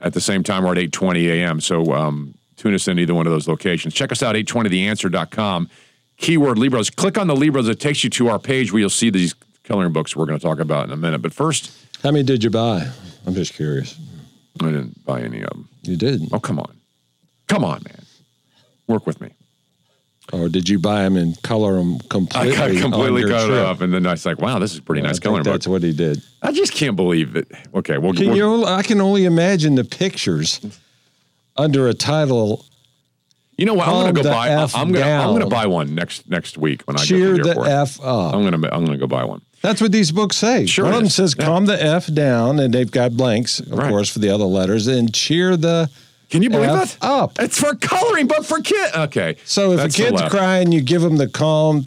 At the same time, we're at 820 a.m. So um, tune us in either one of those locations. Check us out, 820theanswer.com. Keyword Libros. Click on the Libros. It takes you to our page where you'll see these coloring books we're going to talk about in a minute. But first, How many did you buy? I'm just curious. I didn't buy any of them. You did. Oh, come on. Come on, man. Work with me. Or did you buy them and color them completely? I completely? got completely your cut it trip? up, and then I was like, "Wow, this is a pretty I nice think coloring book." That's what he did. I just can't believe it. Okay, well, Can? I can only imagine the pictures under a title. you know what? I'm going to go buy. F I'm going. to I'm to buy one next next week when I Cheer go to the the airport. F up. I'm going to. I'm to go buy one. That's what these books say. Sure One of them says Yeah. calm the F down, and they've got blanks, of Right. course, for the other letters, and cheer the Can you believe F that? up. It's for coloring book for kids. Okay, So if That's a kid's crying, you give them the calm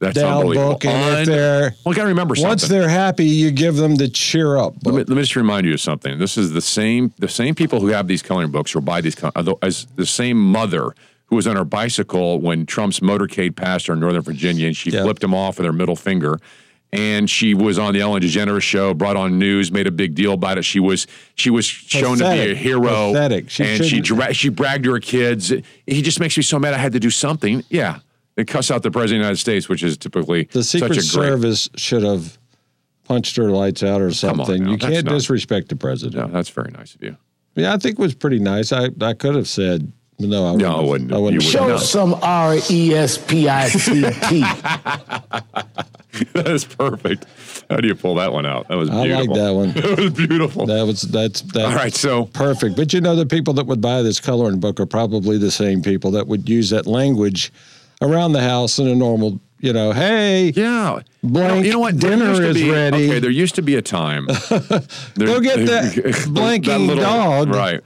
That's down unbelievable. book, and if they're well, got to remember once they're happy, you give them the cheer up Let me, let me just remind you of something. This is the same the same people who have these coloring books or buy these uh, the- as the same mother who was on her bicycle when Trump's motorcade passed her in Northern Virginia, and she flipped him off with her middle finger. And she was on the Ellen DeGeneres show, brought on news, made a big deal about it. She was she was shown to be a hero, Pathetic. She and shouldn't- dra- she bragged to her kids. He just makes me so mad. I had to do something. Yeah, and cuss out the president of the United States, which is typically The Secret such a great. Service should have punched her lights out or something. now, you that's can't not- disrespect the president. No, that's very nice of you. Yeah, I think it was pretty nice. I, I could have said no. I wouldn't. No, I wouldn't. I wouldn't. You wouldn't. Show some R E S P I C T. that is perfect. How do you pull that one out? That was I like that one. that was beautiful. That was that's that. All right, so perfect. But you know, the people that would buy this coloring book are probably the same people that would use that language around the house in a normal. You know, hey, yeah, blank. you know what? Dinner is be- ready. Okay, there used to be a time. There- Go get that blanking little- dog. Right.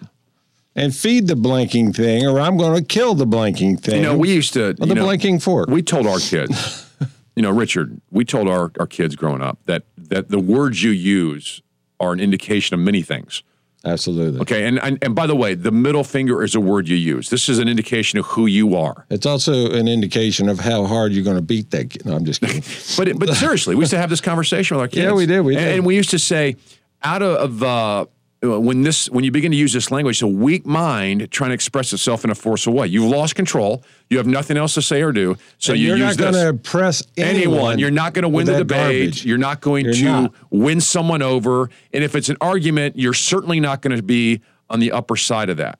and feed the blanking thing, or I'm going to kill the blanking thing. You know, we used to. The know, blanking fork. We told our kids, you know, Richard, we told our, our kids growing up that that the words you use are an indication of many things. Absolutely. Okay, and, and and by the way, the middle finger is a word you use. This is an indication of who you are. It's also an indication of how hard you're going to beat that. kid. No, I'm just kidding. But but seriously, we used to have this conversation with our kids. Yeah, we did, we and, did. and we used to say, out of uh, Uh, when this when you begin to use this language, it's a weak mind trying to express itself in a forceful way. You've lost control. You have nothing else to say or do. So And you you're use not going to impress anyone. You're not going to win the debate. garbage. You're not going You're to not. win someone over. And if it's an argument, you're certainly not going to be on the upper side of that.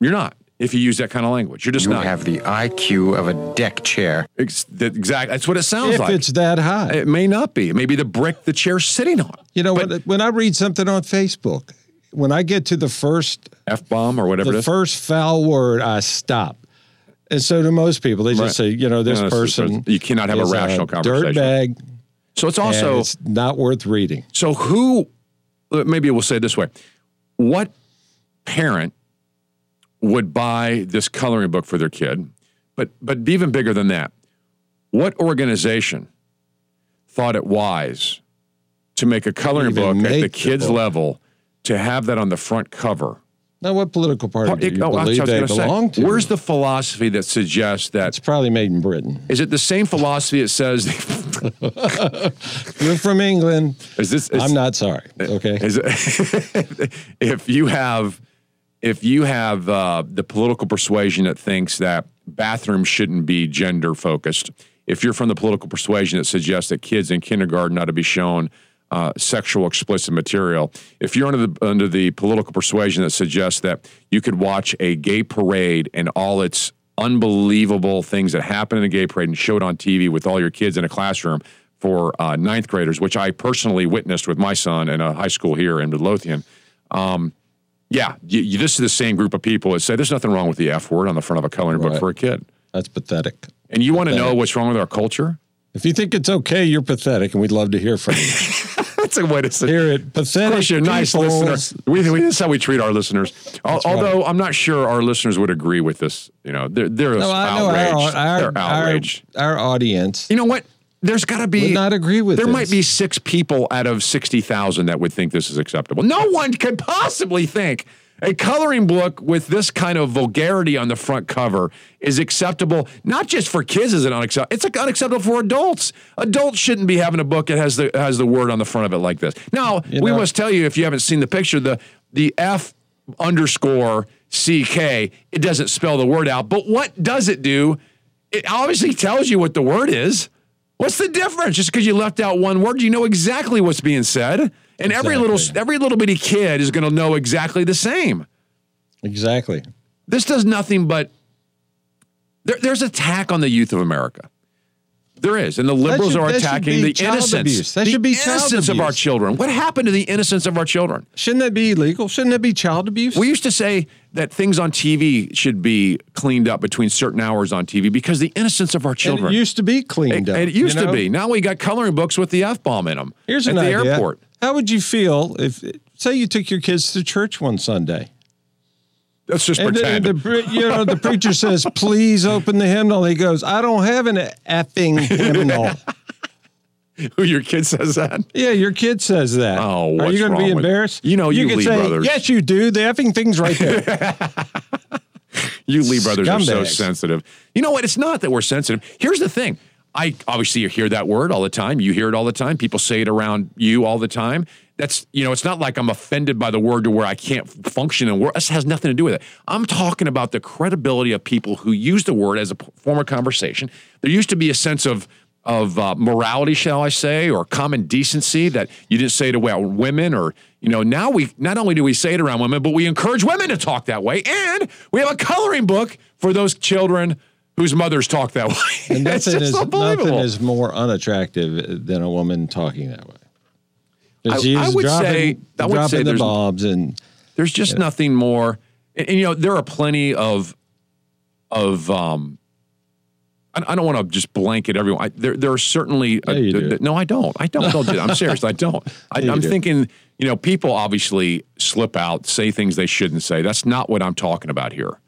You're not. If you use that kind of language, you're just not. you have the IQ of a deck chair. Ex- that- exactly. That's what it sounds If like. If it's that high. It may not be. It may be the brick the chair's sitting on. You know, when, when I read something on Facebook, when I get to the first F bomb or whatever the is. first foul word, I stop. And so do most people. They just Right. say, you know, this No, person. you cannot have a rational conversation. Dirtbag. So it's also it's not worth reading. So who? uh, Maybe we'll say it this way: What parent would buy this coloring book for their kid? But but even bigger than that, what organization thought it wise to make a coloring book at the the kid's book. level to have that on the front cover? Now, what political party do you Oh, believe they belong say. to? Where's the philosophy that suggests that it's probably made in Britain. is it the same philosophy that says You're from England. is this? Is, I'm not sorry. Okay. It, if you have if you have uh, the political persuasion that thinks that bathrooms shouldn't be gender focused, if you're from the political persuasion that suggests that kids in kindergarten ought to be shown uh, sexual explicit material, if you're under the under the political persuasion that suggests that you could watch a gay parade and all its unbelievable things that happen in a gay parade and show it on TV with all your kids in a classroom for uh, ninth graders, which I personally witnessed with my son in a high school here in Midlothian. Um, yeah, you, you, this is the same group of people that say there's nothing wrong with the F word on the front of a coloring book for a kid. That's pathetic. And you want to know what's wrong with our culture? If you think it's okay, you're pathetic, and we'd love to hear from you. That's a way to say Hear it. Of Pathetic. course, you're nice peoples. listener. We, we, this is how we treat our listeners. Al- That's right. Although I'm not sure our listeners would agree with this. You know, they're they're No, I know outraged. our, our, they're outraged. Our, audience you know what? There's got to be would not agree with There this. might be six people out of 60,000 that would think this is acceptable. No one could possibly think a coloring book with this kind of vulgarity on the front cover is acceptable, not just for kids is it unacceptable, it's unacceptable for adults. Adults shouldn't be having a book that has the has the word on the front of it like this. Now, You we must tell you if you haven't seen the picture, the the F underscore CK, it doesn't spell the word out. But what does it do? It obviously tells you what the word is. What's the difference? Just because you left out one word, you know exactly what's being said. And every little every little bitty kid is going to know exactly the same. exactly. This does nothing but there, there's attack on the youth of America. There is, and the liberals should- are attacking the innocence. abuse. That the should be innocence of our children. What happened to the innocence of our children? Shouldn't that be illegal? Shouldn't that be child abuse? We used to say that things on TV should be cleaned up between certain hours on TV because the innocence of our And children. it used to be cleaned up. And it used you to be. Now we got coloring books with the F bomb in them. Here's at the idea. airport. How would you feel if, say, you took your kids to church one Sunday? Let's just And, the, pretend. and the, you know, the preacher says, "Please open the hymnal." He goes, "I don't have an effing hymnal." Who your kid says that? Yeah, your kid says that. Oh, are you going to be with- embarrassed? You know you can Lee say, brothers. Yes, you do. The effing thing's right there. you Lee brothers are so sensitive. You know what? It's not that we're sensitive. Here's the thing. I obviously you hear that word all the time. You hear it all the time. People say it around you all the time. That's you know, it's not like I'm offended by the word to where I can't function and work. This has nothing to do with it. I'm talking about the credibility of people who use the word as a form of conversation. There used to be a sense of of uh, morality, shall I say, or common decency that you didn't say it around women, or you know. Now we not only do we say it around women, but we encourage women to talk that way, and we have a coloring book for those children whose mothers talk that way. And nothing is, nothing is more unattractive than a woman talking that way. I- I would dropping, say- I would dropping say the there's- bombs and There's just nothing more. And, and, you know, there are plenty of of um. I, I don't want to just blanket everyone. I, there, there are certainly. Yeah, you do. no, I don't. I don't. don't do that. I'm serious. I don't. I, yeah, do. thinking. You know, people obviously slip out, say things they shouldn't say. That's not what I'm talking about here.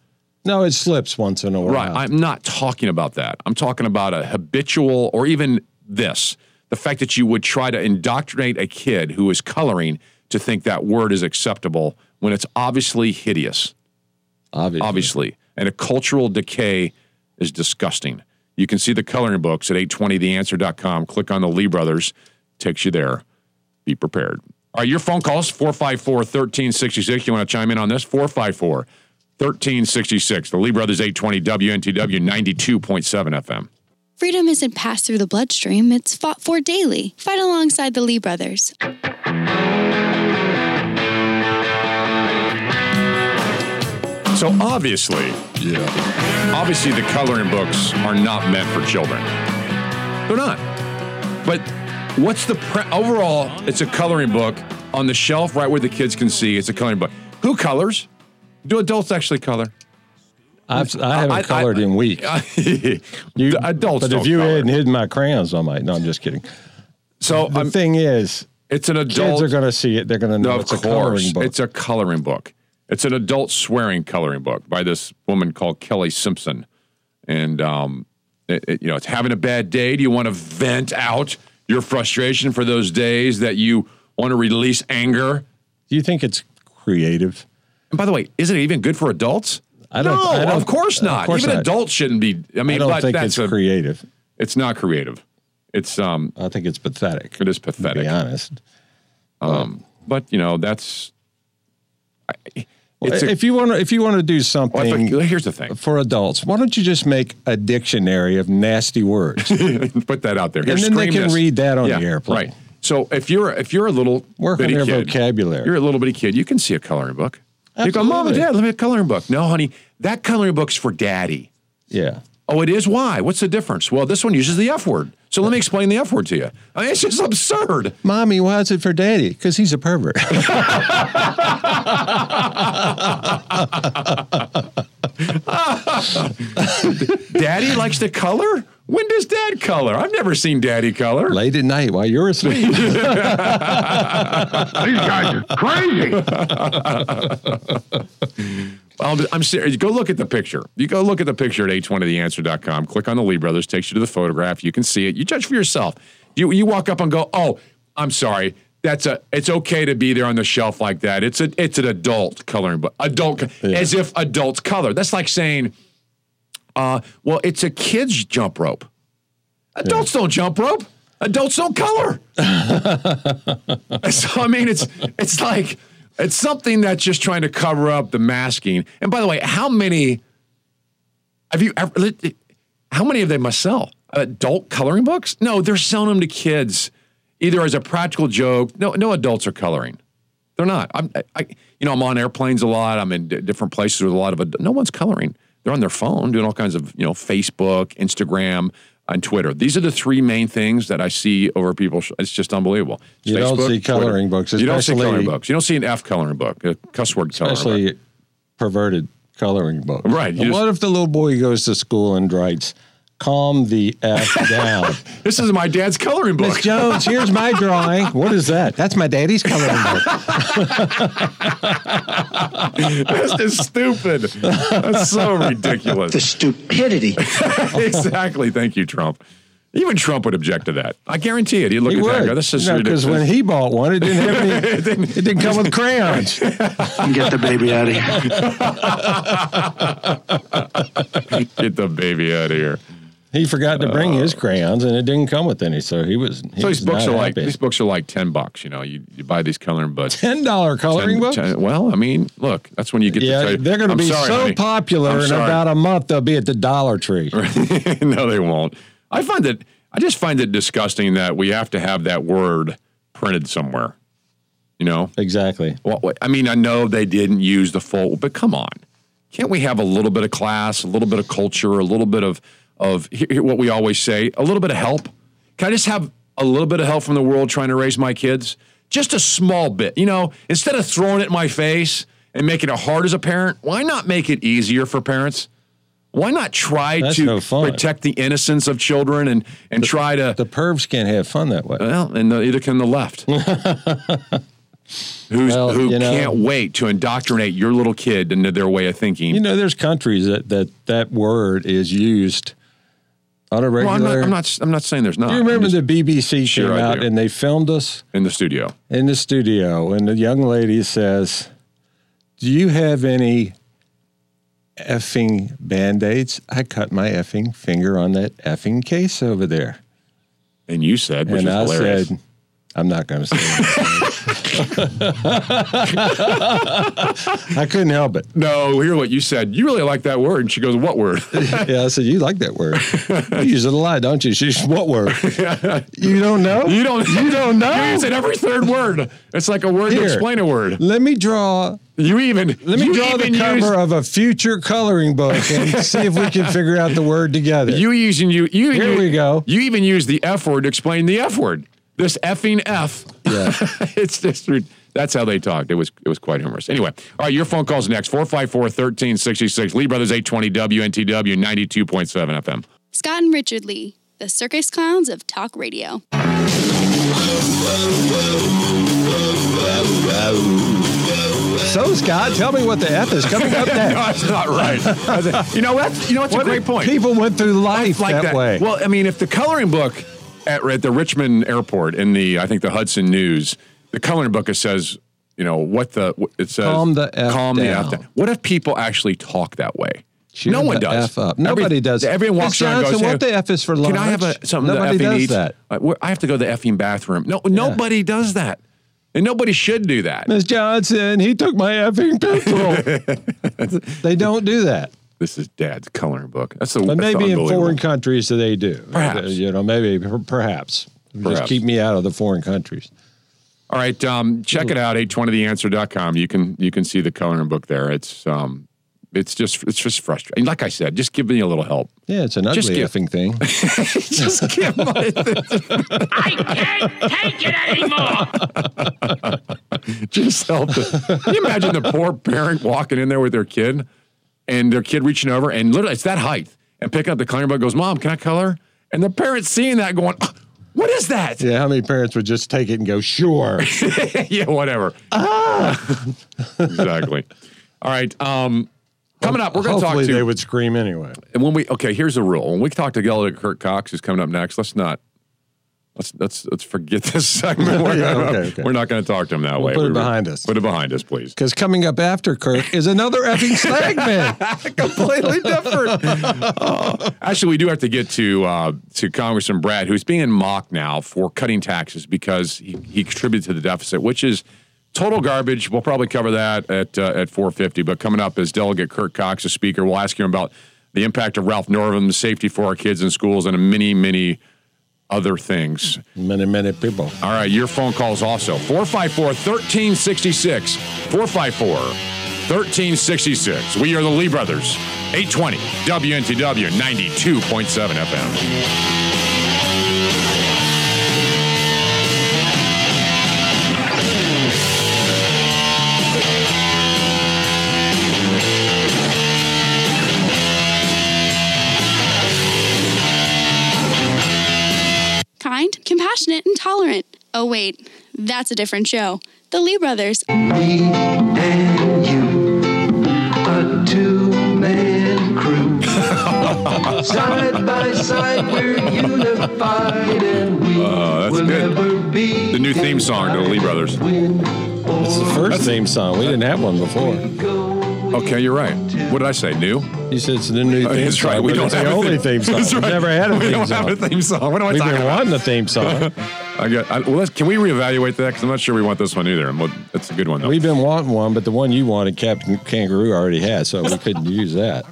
No, it slips once in a while. Right. I'm not talking about that. I'm talking about a habitual or even this the fact that you would try to indoctrinate a kid who is coloring to think that word is acceptable when it's obviously hideous. Obviously. Obviously. And a cultural decay is disgusting. You can see the coloring books at 820theanswer.com. Click on the Lee Brothers, takes you there. Be prepared. All right, your phone calls 454 1366. You want to chime in on this? 454 1366. The Lee Brothers 820 WNTW 92.7 FM. Freedom isn't passed through the bloodstream, it's fought for daily. Fight alongside the Lee brothers. So obviously, yeah, obviously the coloring books are not meant for children. They're not. But what's the pre- overall? It's a coloring book on the shelf right where the kids can see. It's a coloring book. Who colors? Do adults actually color? I've, I haven't I- I- colored in weeks. you, adults but if you color. hadn't hidden my crayons, I might. No, I'm just kidding. So the I'm- thing is, it's an adult. kids are going to see it. They're going to know No, it's of a coloring course. book. It's a coloring book. It's an adult swearing coloring book by this woman called Kelly Simpson. And, um, it, it- you know, it's having a bad day. Do you want to vent out your frustration for those days that you want to release anger? Do you think it's creative? And by the way, isn't it even good for adults? I don't- No, I don't- of course of not. course even not. adults shouldn't be. I mean, I don't but think that's it's a, creative. It's not creative. It's um. I think it's pathetic. It is To pathetic. be honest. Um, but you know that's. I- It's a- if you want to, if you want to do something, Well, here's the thing. for adults. Why don't you just make a dictionary of nasty words? Put that out there. Here, And then they can this. read that on Yeah, the airplane. Right. So if you're if you're a little Work on their kid, vocabulary. You're a little bitty kid. You can see a coloring book. You go, mom and dad, let me a coloring book. No, honey, that coloring book's for daddy. yeah. Oh, it is. Why? What's the difference? Well, this one uses the F word. So let me explain the F word to you. I mean, it's just absurd. Mommy, why is it for daddy? Because he's a pervert. Daddy likes to color. When does Dad color? I've never seen Daddy color. Late at night while you're asleep. These guys are crazy. I'm, I'm serious. Go look at the picture. You go look at the picture at 820theanswer.com. Click on the Lee Brothers, takes you to the photograph. You can see it. You judge for yourself. You you walk up and go, oh, I'm sorry. That's a. It's okay to be there on the shelf like that. It's a. It's an adult coloring book. Adult, co- as if adults color. That's like saying, uh, well, it's a kid's jump rope. Adults don't jump rope. Adults don't color. so I mean, it's it's like it's something that's just trying to cover up the masking. And by the way, how many have you ever? How many of them must sell? Adult coloring books? No, they're selling them to kids, either as a practical joke. No, no adults are coloring. They're not. I'm, I, you know, I'm on airplanes a lot. I'm in d- different places with a lot of. Ad- no one's coloring. They're on their phone doing all kinds of, you know, Facebook, Instagram, and Twitter. These are the three main things that I see over people. It's just unbelievable. It's You don't Facebook, see coloring Twitter. books, You don't see coloring books. You don't see an F coloring book, a cuss word coloring book. Especially perverted coloring book. Right, just- what if the little boy goes to school and writes, calm the F down? This is my dad's coloring book. Miss Jones, here's my drawing. What is that? That's my daddy's coloring book. this is stupid. That's so ridiculous. The stupidity. exactly. Thank you, Trump. Even Trump would object to that. I guarantee it. He'd look He at that would. go, this is because when he bought one, it didn't have any. it, didn't, come with crayons. Get the baby out of here. Get the baby out of here. He forgot to bring his uh, crayons, and it didn't come with any. So he was. He So was these books not are like these books are like ten bucks. You know, you, you buy these coloring books. ten dollar coloring 10 books. 10 well, I mean, look, that's when you get. yeah, to they're going to be sorry, so honey. popular I'm in sorry. about a month. They'll be at the Dollar Tree. no, they won't. I find that I just find it disgusting that we have to have that word printed somewhere. You know exactly. Well, I mean, I know they didn't use the full, but come on, can't we have a little bit of class, a little bit of culture, a little bit of of here- what we always say, a little bit of help? Can I just have a little bit of help from the world trying to raise my kids? Just a small bit, you know. Instead of throwing it in my face and making it hard as a parent, why not make it easier for parents? Why not try That's to no protect the innocence of children and and try to The pervs can't have fun that way. well, and the, either can the left, who's Well, who you know- can't wait to indoctrinate your little kid into their way of thinking. You know, there's countries that that that word is used on a well, regular. I'm not, I'm not. I'm not saying there's not. Do you remember just- the BBC Sure, came out and they filmed us in the studio? in the studio, and the young lady says, "Do you have any effing band aids? I cut my effing finger on that effing case over there." And you said, which and is I hilarious. said, "I'm not going to say." it." I couldn't help it. No, hear what you said. You really like that word. And she goes, What word? Yeah, I said, "You like that word? You use it a lot, don't you?" She's, "What word? You don't know? You don't You don't know? You use it every third word. It's like a word to explain a word. Let me draw You even Let me draw the cover use- of a future coloring book and see if we can figure out the word together. You using you you Here you, we go. You even use the F word to explain the F word. This effing F. Yeah. Uh, it's just that's how they talked. It was it was quite humorous. Anyway, all right, your phone calls next 454-1366. Lee Brothers 820 WNTW 92.7 FM. Scott and Richard Lee, the circus clowns of talk radio. So, Scott, tell me what the F is coming up no, next. that's not right. You know what? You know what's What a great point. People went through life like that, that, way. Well, I mean, if the coloring book at, at the Richmond airport in the I think the Hudson News, the coloring book says, you know, what the it says Calm the F calm the down. F down. What if people actually talk that way? Cheer no one does. F up. Nobody does. Everyone walks Miss around Johnson, goes, what "Hey, the F is for Can I have a lunch?" something Nobody the effing does needs? that. I have to go to the effing bathroom. No, nobody does that, and nobody should do that. Miss Johnson, he took my effing pencil. they don't do that. This is Dad's coloring book. That's the But that's maybe in foreign countries they do. Perhaps. You know, maybe per- perhaps. Just keep me out of the foreign countries. All right, um, check it out, 820theanswer.com. You can you can see the coloring book there. It's um it's just it's just frustrating. Like I said, just give me a little help. Yeah, it's an ugly Just give- effing thing. just give my I can't take it anymore. just help. The, can you imagine the poor parent walking in there with their kid and their kid reaching over and literally it's that height and picking up the coloring book goes, Mom, can I color? And the parents seeing that going, "Ah, What is that? yeah, how many parents would just take it and go, sure. yeah, whatever. Ah. exactly. All right. Um, coming up, we're going to talk Hopefully to they would scream anyway. And when we okay, here's the rule. When we talk to Delegate Kirk Cox, who's coming up next, let's not let's let's let's forget this segment. We're, Yeah, not, okay, okay. we're not going to talk to him that way. put it We- behind us. Put it behind us, please. Because coming up after Kirk is another effing segment. Completely different. Oh. Actually, we do have to get to uh, to Congressman Brat, who's being mocked now for cutting taxes because he, he contributed to the deficit, which is total garbage. We'll probably cover that at uh, at 450. But coming up is Delegate Kirk Cox, a speaker. We'll ask him about the impact of Ralph Northam, safety for our kids in schools, and a many, many other things. Many, many people. All right, your phone calls also 454 1366. 454 1366. We are the Lee Brothers, 820 WNTW 92.7 FM. Kind, compassionate, and tolerant. Oh, wait, that's a different show. The Lee Brothers. A two-man crew. Side by side, we're unified and we Oh, that's will good. never be. The new theme song to the Lee Brothers. It's the first theme song. We didn't have one before. Okay, you're right. What did I say? New? You said it's the new Oh, theme that's song. right. We but don't it's have the a only theme- theme song. That's We've right. never had a We theme don't song. have a theme song. What am I We've talking been about? wanting a theme song. I got. I, well, let's, can we reevaluate that? Because I'm not sure we want this one either. And we'll- That's a good one though. We've been wanting one, but the one you wanted, Captain Kangaroo already had, so we couldn't use that.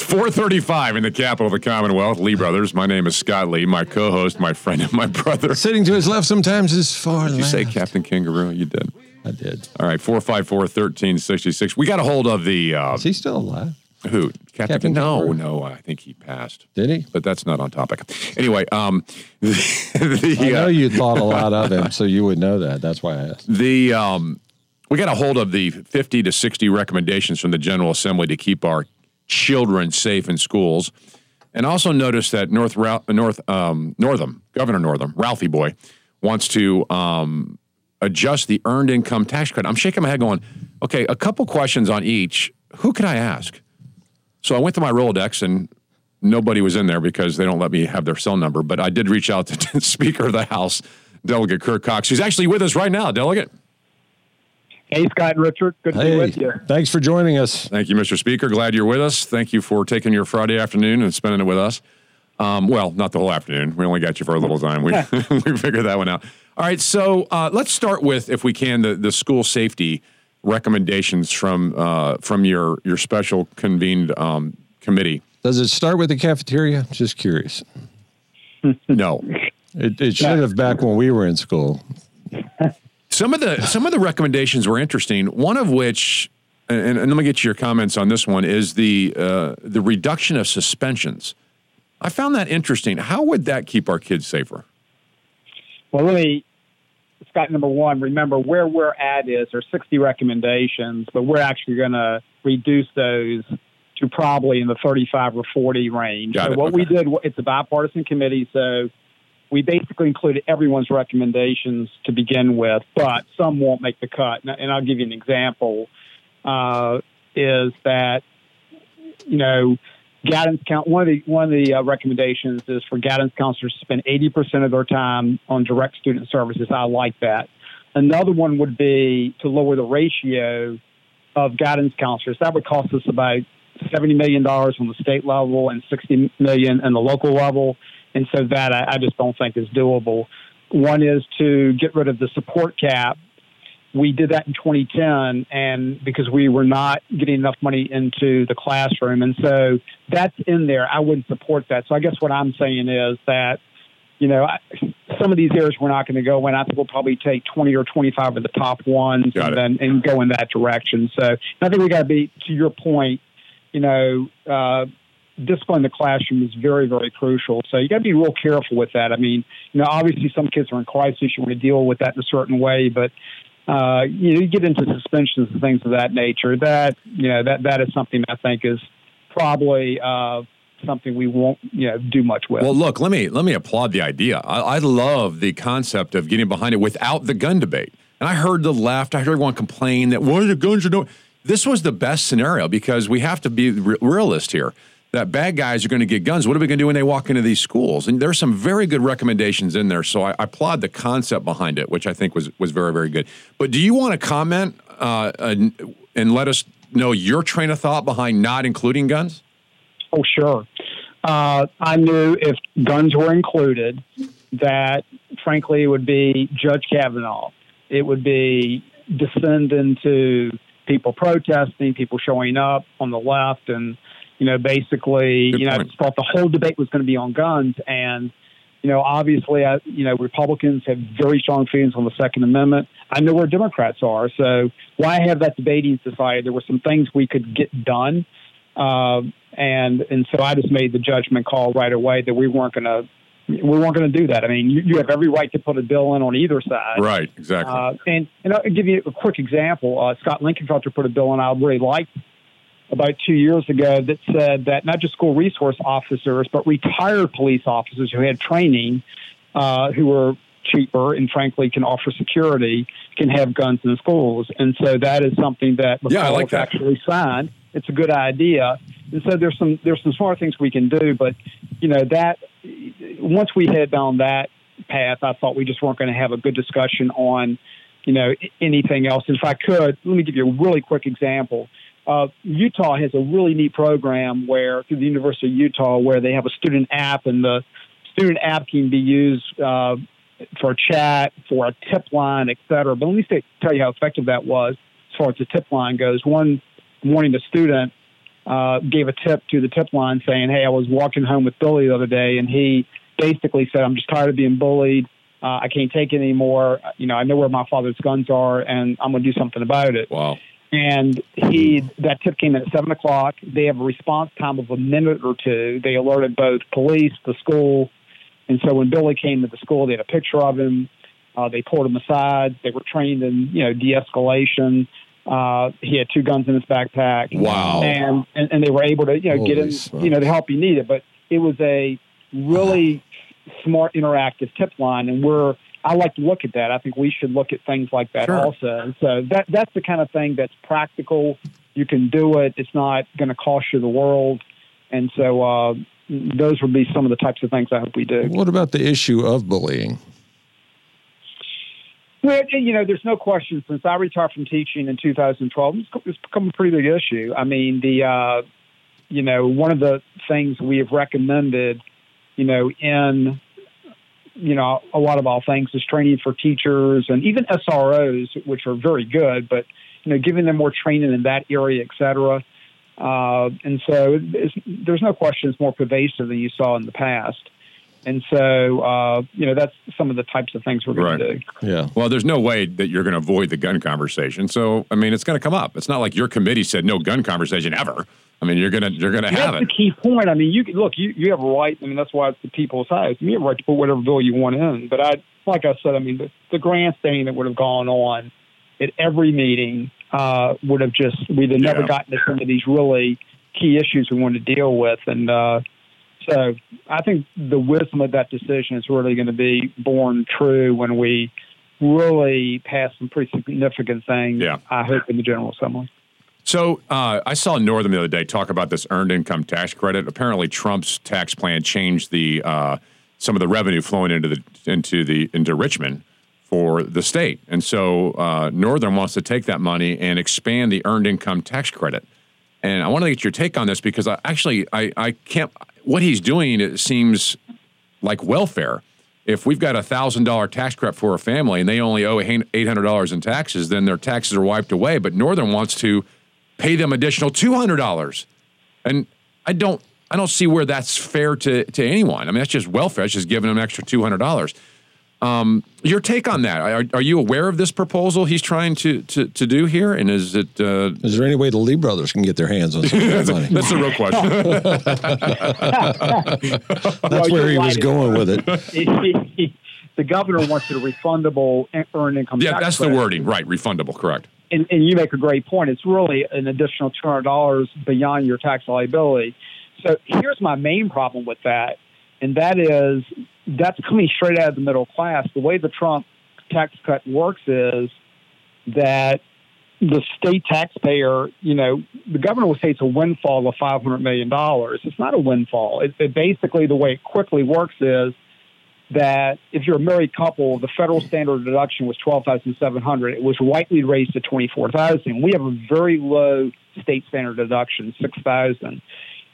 435 in the capital of the Commonwealth, Lee Brothers. My name is Scott Lee, my co-host, my friend, and my brother. Sitting to his left sometimes is far Did you say. Captain Kangaroo? You did. I did. All right, 454-1366. We got a hold of the uh, Is he still alive? who? Captain, Captain No, Kangaroo. no, I think he passed. Did he? But that's not on topic. Anyway, um the, the, I know uh, you thought a lot of him, so you would know that. That's why I asked. The um, we got a hold of the 50 to 60 recommendations from the General Assembly to keep our children safe in schools, and also noticed that North North um, Northam Governor Northam Ralphie Boy wants to um, adjust the earned income tax credit. I'm shaking my head, going, okay, a couple questions on each. Who can I ask? So I went to my Rolodex and nobody was in there because they don't let me have their cell number. But I did reach out to Speaker of the House, Delegate Kirk Cox, who's actually with us right now. Delegate. Hey, Scott and Richard. Good to be with you. thanks for joining us. Thank you, Mr. Speaker. Glad you're with us. Thank you for taking your Friday afternoon and spending it with us. Um, well, not the whole afternoon. We only got you for a little time. We we figured that one out. All right, so uh, let's start with, if we can, the, the school safety recommendations from uh, from your your special convened um, committee. Does it start with the cafeteria? Just curious. No, It, it should have back when we were in school. Some of the some of the recommendations were interesting. One of which, and, and let me get to your comments on this one, is the uh, the reduction of suspensions. I found that interesting. How would that keep our kids safer? Well, let me, Scott, number one, remember where we're at is there's 60 recommendations, but we're actually going to reduce those to probably in the 35 or 40 range. Got so it, what we did, it's a bipartisan committee, so we basically included everyone's recommendations to begin with, but some won't make the cut. And, and I'll give you an example. Uh, is that you know guidance count one of the one of the uh, recommendations is for guidance counselors to spend 80% of their time on direct student services. I like that. Another one would be to lower the ratio of guidance counselors. That would cost us about 70 million dollars on the state level and 60 million in the local level. And so that I, I just don't think is doable. One is to get rid of the support cap we did that in 2010 and because we were not getting enough money into the classroom. And so that's in there. I wouldn't support that. So i guess what i'm saying is that you know I, some of these areas we're not going to go in. I think we'll probably take 20 or 25 of the top ones Got and then and go in that direction. So i think we got to be to your point you know uh discipline in the classroom is very, very crucial. So you got to be real careful with that. I mean, you know, obviously some kids are in crisis. You want to deal with that in a certain way, but uh, you know, you get into suspensions and things of that nature. That you know, that that is something I think is probably uh, something we won't you know do much with. Well, look, let me let me applaud the idea. I, I love the concept of getting behind it without the gun debate. And I heard the left, I heard everyone complain that why the guns are doing. This was the best scenario because we have to be re- realist here. That bad guys are going to get guns. What are we going to do when they walk into these schools? And there's some very good recommendations in there. So I, I applaud the concept behind it, which I think was was very very good. But do you want to comment uh, and, and let us know your train of thought behind not including guns? Oh, sure. Uh, I knew if guns were included, that frankly it would be Judge Kavanaugh. It would be descend into people protesting, people showing up on the left, and you know, basically, Good you know, I just thought the whole debate was going to be on guns, and you know, obviously, I, you know, Republicans have very strong feelings on the Second Amendment. I know where Democrats are, so why have that debating society? There were some things we could get done, uh, and and so I just made the judgment call right away that we weren't going to we weren't going to do that. I mean, you, you have every right to put a bill in on either side, Right, exactly. uh, and and I'll give you a quick example. Uh, Scott Lincoln tried to put a bill in I really liked about two years ago that said that not just school resource officers, but retired police officers who had training, uh, who were cheaper and frankly can offer security, can have guns in schools. And so that is something that Yeah, I like that. actually signed. It's a good idea. and so there's some there's some smart things we can do, but you know that once we head down that path, I thought we just weren't going to have a good discussion on you know anything else. And If I could, let me give you a really quick example. Uh, Utah has a really neat program where through the University of Utah, where they have a student app, and the student app can be used uh, for chat, for a tip line, et cetera. But let me tell you how effective that was as far as the tip line goes. One morning, the student uh, gave a tip to the tip line saying, "Hey, I was walking home with Billy the other day, and he basically said, I'm just tired of being bullied. Uh, I can't take it anymore. You know, I know where my father's guns are, and I'm going to do something about it." Wow. And he that tip came in at seven o'clock. They have a response time of a minute or two. They alerted both police, the school, and so when Billy came to the school, they had a picture of him. Uh, they pulled him aside. They were trained in you know de-escalation. Uh, he had two guns in his backpack. Wow. And and, and they were able to you know get him smokes. you know the help he needed. But it was a really smart interactive tip line, and we're I like to look at that. I think we should look at things like that Sure. also. So that that's the kind of thing that's practical. You can do it. It's not going to cost you the world. And so uh, those would be some of the types of things I hope we do. What about the issue of bullying? Well, you know, there's no question. Since I retired from teaching in 2012, it's, become a pretty big issue. I mean, the uh, you know one of the things we have recommended, you know, in you know a lot of our things is training for teachers and even SROs, which are very good, but you know, giving them more training in that area, et cetera. Uh, and so there's no question it's more pervasive than you saw in the past. And so, uh, you know, that's some of the types of things we're going to do. Yeah. Well, there's no way that you're going to avoid the gun conversation. So, I mean, it's going to come up. It's not like your committee said no gun conversation ever. I mean, you're gonna you're gonna have it. that's the key point. I mean, you look, you, you have a right. I mean, that's why it's the people's house. You have a right to put whatever bill you want in. But I, like I said, I mean, the, the grandstanding that would have gone on at every meeting uh, would have just we'd have never Yeah. gotten to some of these really key issues we wanted to deal with. And uh, so, I think the wisdom of that decision is really going to be born true when we really pass some pretty significant things. Yeah. I hope in the General Assembly. So uh, I saw Northam the other day talk about this earned income tax credit. Apparently, Trump's tax plan changed the uh, some of the revenue flowing into the into the into Richmond for the state, and so uh, Northam wants to take that money and expand the earned income tax credit. And I want to get your take on this because I actually I, I can't. What he's doing it seems like welfare. If we've got a thousand dollar tax credit for a family and they only owe eight hundred dollars in taxes, then their taxes are wiped away. But Northam wants to pay them additional two hundred dollars, and I don't I don't see where that's fair to to anyone. I mean, that's just welfare. It's just giving them an extra two hundred dollars. Um, your take on that? Are, are you aware of this proposal he's trying to to, to do here? And is it? Uh, Is there any way the Lee brothers can get their hands on some of that that's, money? that's the real question. That's where he was going with it. the governor wants a refundable earned income yeah, tax that's the wording, right? Refundable, correct? And, and you make a great point. It's really an additional two hundred dollars beyond your tax liability. So here's my main problem with that, and that is that's coming straight out of the middle class. The way the Trump tax cut works is that the state taxpayer, you know, the governor will say it's a windfall of five hundred million dollars. It's not a windfall. It, it basically the way it quickly works is that if you're a married couple, the federal standard deduction was twelve thousand seven hundred. It was rightly raised to twenty four thousand. We have a very low state standard deduction, six thousand.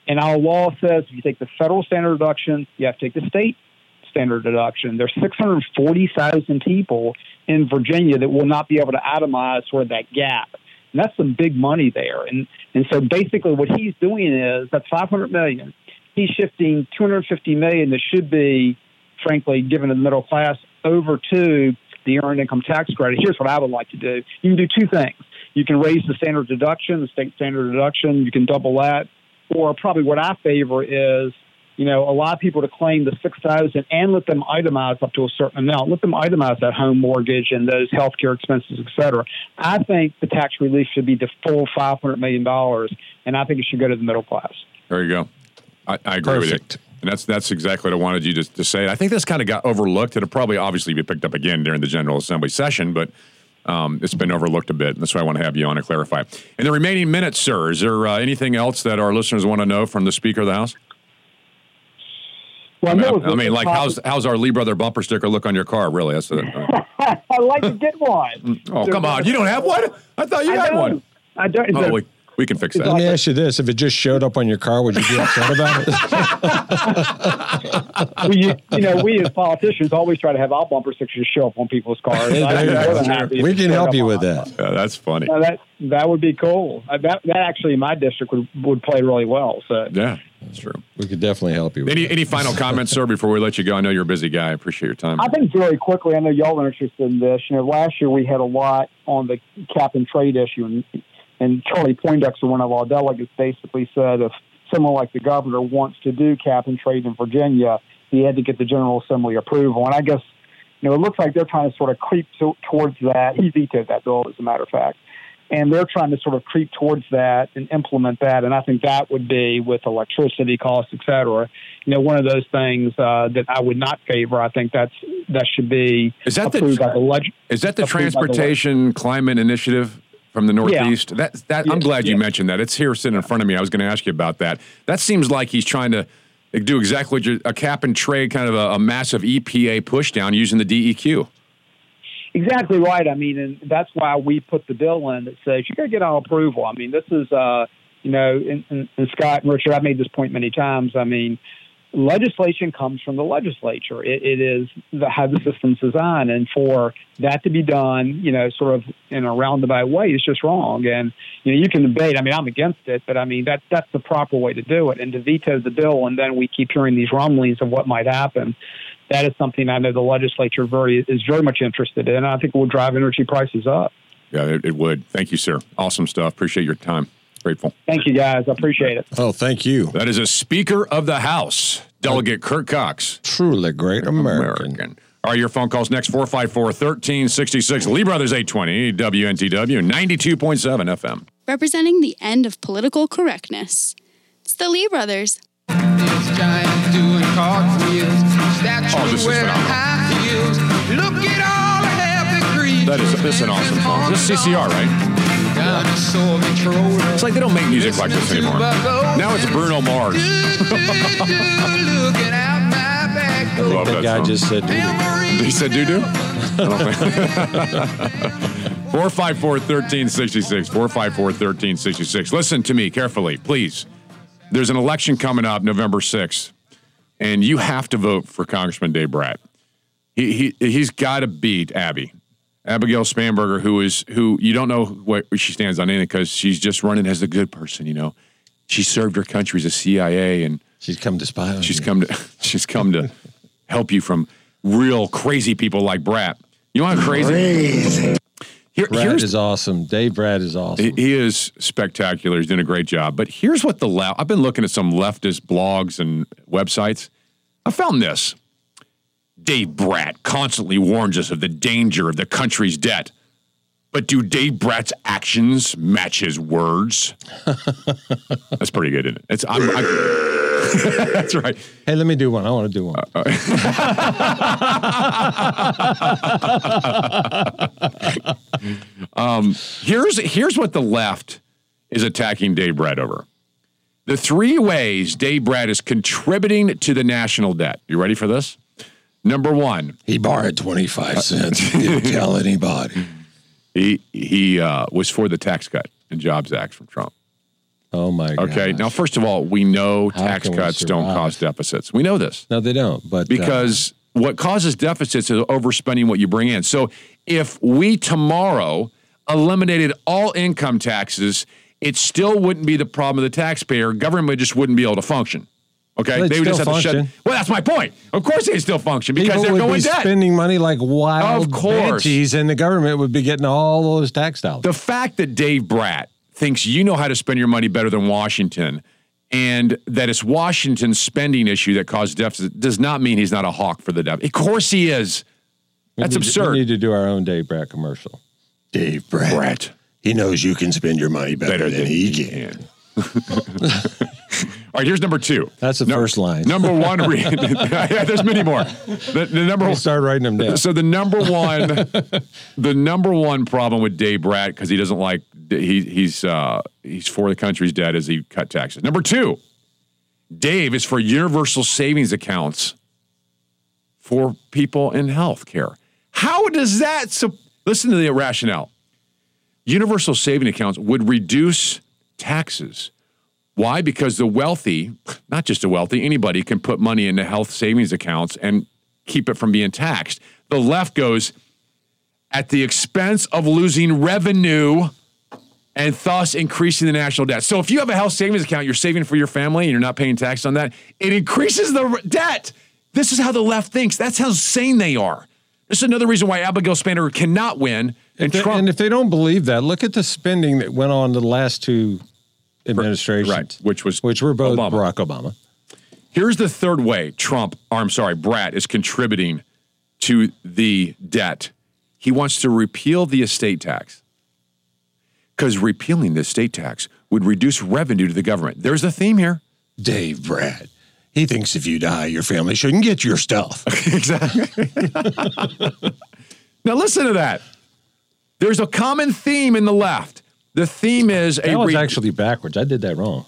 And our law says if you take the federal standard deduction, you have to take the state standard deduction. There's 640,000 people in Virginia that will not be able to itemize sort of that gap. And that's some big money there. And and so basically what he's doing is that's 500 million. He's shifting 250 million that should be frankly given the middle class over to the earned income tax credit. Here's what I would like to do. You can do two things. You can raise the standard deduction, the state standard deduction, you can double that. Or probably what I favor is you know, allow people to claim the six thousand and let them itemize up to a certain amount. Let them itemize that home mortgage and those healthcare expenses, et cetera. I think the tax relief should be the full five hundred million dollars, and I think it should go to the middle class. There you go. I, I agree with you. And that's that's exactly what I wanted you to, to say. I think this kind of got overlooked. It'll probably obviously be picked up again during the General Assembly session, but Um, it's been overlooked a bit. That's why I want to have you on to clarify. In the remaining minutes, sir, is there uh, anything else that our listeners want to know from the Speaker of the House? Well, I mean, I, I mean, like, how's how's our Lee Brother bumper sticker look on your car? Really? That's the, I'd like to get one. oh, come on! You don't have one? I thought you I had don't. one. I don't. Oh, we, we can fix that. Let me ask you this: If it just showed up on your car, would you be upset about it? we, you know, we as politicians always try to have our bumper stickers show up on people's cars. Hey, I'm there you more than go. happy if we can showed help you with that. Yeah, that's funny. Now that that would be cool. Uh, That that actually in my district would, would play really well. So Yeah, that's true. We could definitely help you. With Any any final comments, sir, before we let you go? I know you're a busy guy. I appreciate your time. I think very quickly. I know y'all are interested in this. You know, last year we had a lot on the cap and trade issue, and, and Charlie Poindexter, one of our delegates, basically said if someone like the governor wants to do cap and trade in Virginia, he had to get the General Assembly approval. And I guess you know it looks like they're trying to sort of creep to, towards that. He vetoed that bill, as a matter of fact. And they're trying to sort of creep towards that and implement that. And I think that would be with electricity costs, et cetera. You know, one of those things uh, that I would not favor. I think that's that should be Is that the- approved by the leg- Is that the by the Transportation Climate Initiative from the Northeast? That that I'm Yes, glad you mentioned that. It's here sitting in front of me. I was going to ask you about that. That seems like he's trying to do exactly what you're, a cap and trade kind of a, a massive EPA push down using the DEQ. Exactly right. I mean, and that's why we put the bill in that says you got to get our approval. I mean, this is, uh, you know, and, and, and Scott and Richard, I've made this point many times. I mean, legislation comes from the legislature. It, it is the, how the system's designed, and for that to be done, you know, sort of in a roundabout way, is just wrong. And you know, you can debate. I mean, I'm against it, but I mean that that's the proper way to do it. And to veto the bill, and then we keep hearing these rumblings of what might happen. That is something I know the legislature very is very much interested in. I think it will drive energy prices up. Yeah, it, it would. Thank you, sir. Awesome stuff. Appreciate your time. Grateful. Thank you, guys. I appreciate it. Oh, thank you. That is a Speaker of the House, Delegate Kirk Cox. Truly great American. All right, your phone calls next 454 1366. Lee Brothers 820, WNTW 92.7 FM. Representing the end of political correctness. It's the Lee Brothers. Oh, this is phenomenal. That is this is an awesome song. This is CCR, right? It's like they don't make music like this anymore. Now it's Bruno Mars. I love That that guy song. just said, "doo." He said doo doo? 454 1366. 454 1366. Listen to me carefully, please. There's an election coming up November 6th, and you have to vote for Congressman Dave Brat. He, he, he's got to beat Abby. Abigail Spanberger, who is who you don't know what she stands on anything because she's just running as a good person, you know. She served her country as a CIA and she's come to spy on she's come to she's come to help you from real crazy people like Brat. You know how crazy? Here, Brat is awesome. Dave Brat is awesome. he, he is spectacular. He's doing a great job. But here's what the left. I've been looking at some leftist blogs and websites. I found this. Dave Brat constantly warns us of the danger of the country's debt. But do Dave Brat's actions match his words? That's pretty good, isn't it? It's I'm, I, that's right. Hey, let me do one. I want to do one. um, here's here's what the left is attacking Dave Brat over. The three ways Dave Brat is contributing to the national debt. You ready for this? Number one, he borrowed twenty five cents. He didn't tell anybody. He he uh, was for the tax cut and Jobs Act from Trump. Oh my god. Okay. Now, first of all, we know How tax cuts don't cause deficits. We know this. No, they don't. But uh, because what causes deficits is overspending what you bring in. So if we tomorrow eliminated all income taxes, it still wouldn't be the problem of the taxpayer. Government just wouldn't be able to function. Okay, Well, it'd just still have to function. shut. Well, that's my point. Of course, they still function because people they're would going be debt. spending money like wild Of course. banshees, and the government would be getting all those tax dollars. The fact that Dave Brat thinks you know how to spend your money better than Washington and that it's Washington's spending issue that caused deficit does not mean he's not a hawk for the debt. Of course he is. We That's need absurd. we need to do our own Dave Brat commercial. Dave Brat. Brat. He knows you can spend your money better, than he can. All right, here's number two. That's the first line. Number one, re- yeah, there's many more. The, the number We'll start writing them down. So the number one, the number one problem with Dave Brat because he doesn't like he he's uh, he's for the country's debt as he cut taxes. Number two, Dave is for universal savings accounts for people in health care. How does that? So listen to the rationale. Universal saving accounts would reduce taxes. Why? Because the wealthy, not just the wealthy, anybody can put money into health savings accounts and keep it from being taxed. The left goes at the expense of losing revenue and thus increasing the national debt. So if you have a health savings account, you're saving for your family and you're not paying tax on that, it increases the debt. This is how the left thinks. That's how sane they are. This is another reason why Abigail Spanberger cannot win. And If they- Trump, and if they don't believe that, look at the spending that went on the last two administrations, right, which was which were both Obama. Barack Obama. Here's the third way Trump, or I'm sorry, Brat is contributing to the debt. He wants to repeal the estate tax because repealing the estate tax would reduce revenue to the government. There's a theme here. Dave Brat. He thinks if you die, your family shouldn't get your stuff. exactly. now listen to that. There's a common theme in the left. The theme is That a was re- actually backwards. I did that wrong.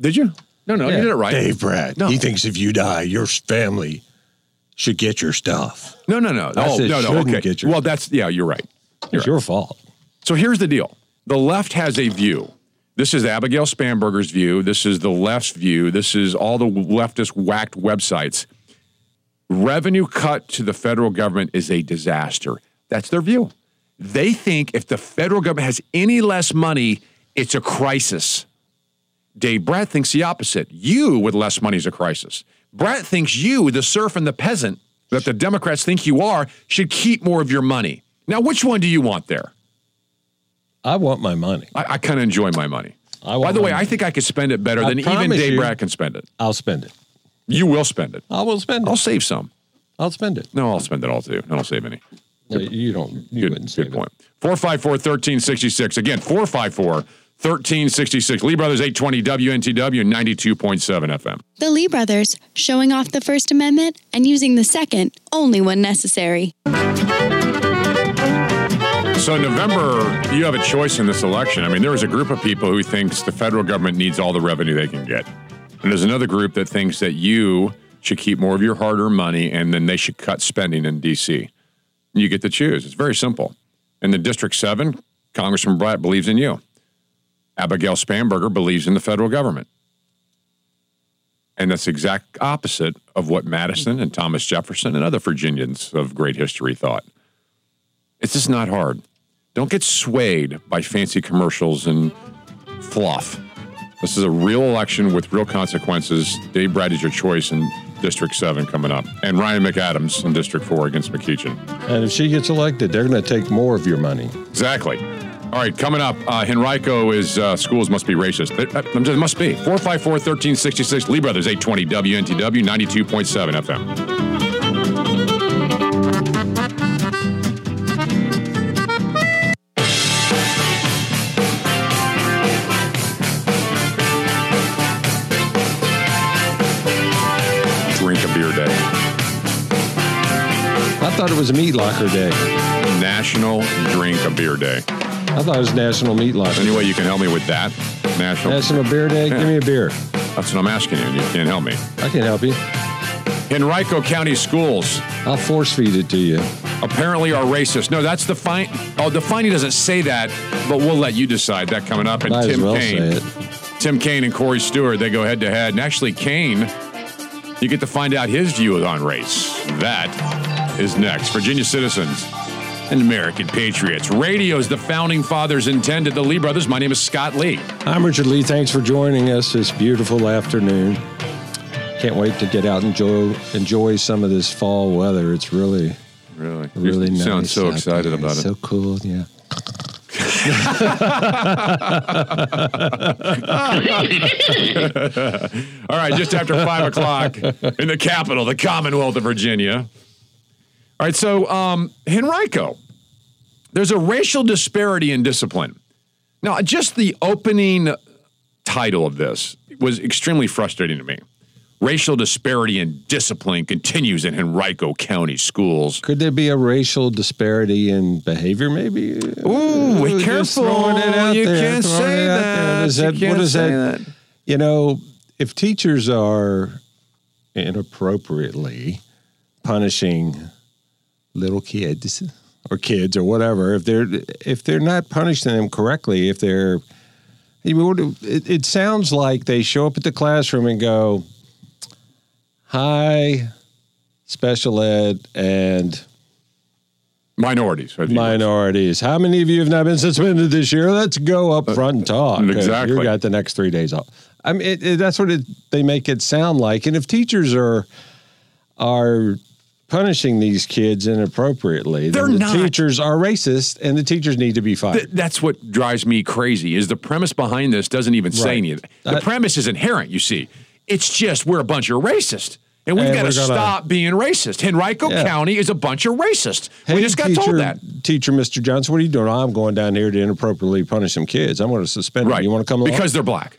Did you? No, no, Yeah. you did it right. Dave Brat. No. He thinks if you die, your family should get your stuff. No, no, no. I Oh, said no, no. Okay. get your- well, that's yeah. You're right. It's your fault. So here's the deal the left has a view. This is Abigail Spanberger's view. This is the left's view. This is all the leftist whacked websites. Revenue cut to the federal government is a disaster. That's their view. They think if the federal government has any less money, it's a crisis. Dave Brat thinks the opposite. You with less money is a crisis. Brat thinks you, the serf and the peasant, that the Democrats think you are, should keep more of your money. Now, which one do you want there? I want my money. I, I kind of enjoy my money. By the way, I think I could spend it better I than even Dave you- Brat can spend it. I'll spend it. You will spend it. I will spend it. I'll save some. I'll spend it. No, I'll spend it all too. I don't save any. No, you don't. You Good, wouldn't save good point. 454 1366. Again, 454 1366. Lee Brothers 820 WNTW 92.7 FM. The Lee brothers, showing off the First Amendment and using the Second only when necessary. So, November, you have a choice in this election. I mean, there is a group of people who thinks the federal government needs all the revenue they can get. And there's another group that thinks that you should keep more of your hard earned money and then they should cut spending in D.C. You get to choose. It's very simple. In the District 7, Congressman Brat believes in you. Abigail Spanberger believes in the federal government. And that's the exact opposite of what Madison and Thomas Jefferson and other Virginians of great history thought. It's just not hard. Don't get swayed by fancy commercials and fluff. This is a real election with real consequences. Dave Brat is your choice in District 7 coming up. And Ryan McAdams in District 4 against McEachin. And if she gets elected, they're going to take more of your money. Exactly. All right, coming up, uh, Henrico is uh, schools must be racist. It, uh, it must be. 454 1366, Lee Brothers, 820 WNTW, 92.7 FM. Thought it was a meat locker day. National Drink a Beer Day. I thought it was National Meat Locker. Any way you can help me with that? National. National Beer Day. Yeah. Give me a beer. That's what I'm asking you, you can't help me. I can't help you. Henrico County Schools I'll force feed it to you. apparently are racist. No, that's the fine. Oh, the finding doesn't say that, but we'll let you decide that coming up. And Might Tim well it. Tim Kaine and Corey Stewart, they go head to head. And actually, Kaine, you get to find out his view on race. That is next. Virginia citizens and American patriots. Radio is the founding fathers intended. The Lee brothers. My name is Scott Lee. I'm Richard Lee. Thanks for joining us this beautiful afternoon. Can't wait to get out and enjoy, enjoy some of this fall weather. It's really, Really, really you nice. sound so excited there. about It's it. So cool, yeah. All right, just after five o'clock in the capital, the Commonwealth of Virginia. All right, so um, Henrico, there's a racial disparity in discipline. Now, just the opening title of this was extremely frustrating to me. Racial disparity in discipline continues in Henrico County schools. Could there be a racial disparity in behavior? Maybe. Ooh, Just careful. throwing it out You there, can't say it out there. that. You can't what does say that? that. You know, if teachers are inappropriately punishing little kids or kids or whatever, if they're if they're not punishing them correctly, if they're you know, it, it sounds like they show up at the classroom and go, "Hi, special ed and minorities. Minorities. How many of you have not been suspended this year? Let's go up front and talk. Uh, exactly. You got the next three days off. I mean, it, it, that's what it, they make it sound like. And if teachers are are punishing these kids inappropriately, They're the not. teachers are racist, and the teachers need to be fired. Th- that's what drives me crazy. Is the premise behind this doesn't even say Right. anything. The Uh, premise is inherent. You see, it's just we're a bunch of racists, and we've And got to gonna- stop being racist. Henrico Yeah. County is a bunch of racists. we Hey, just got teacher, told that. Teacher, Mr. Johnson, what are you doing? I'm going down here to inappropriately punish some kids. I'm going to suspend them. Right. You want to come along? Because they're black.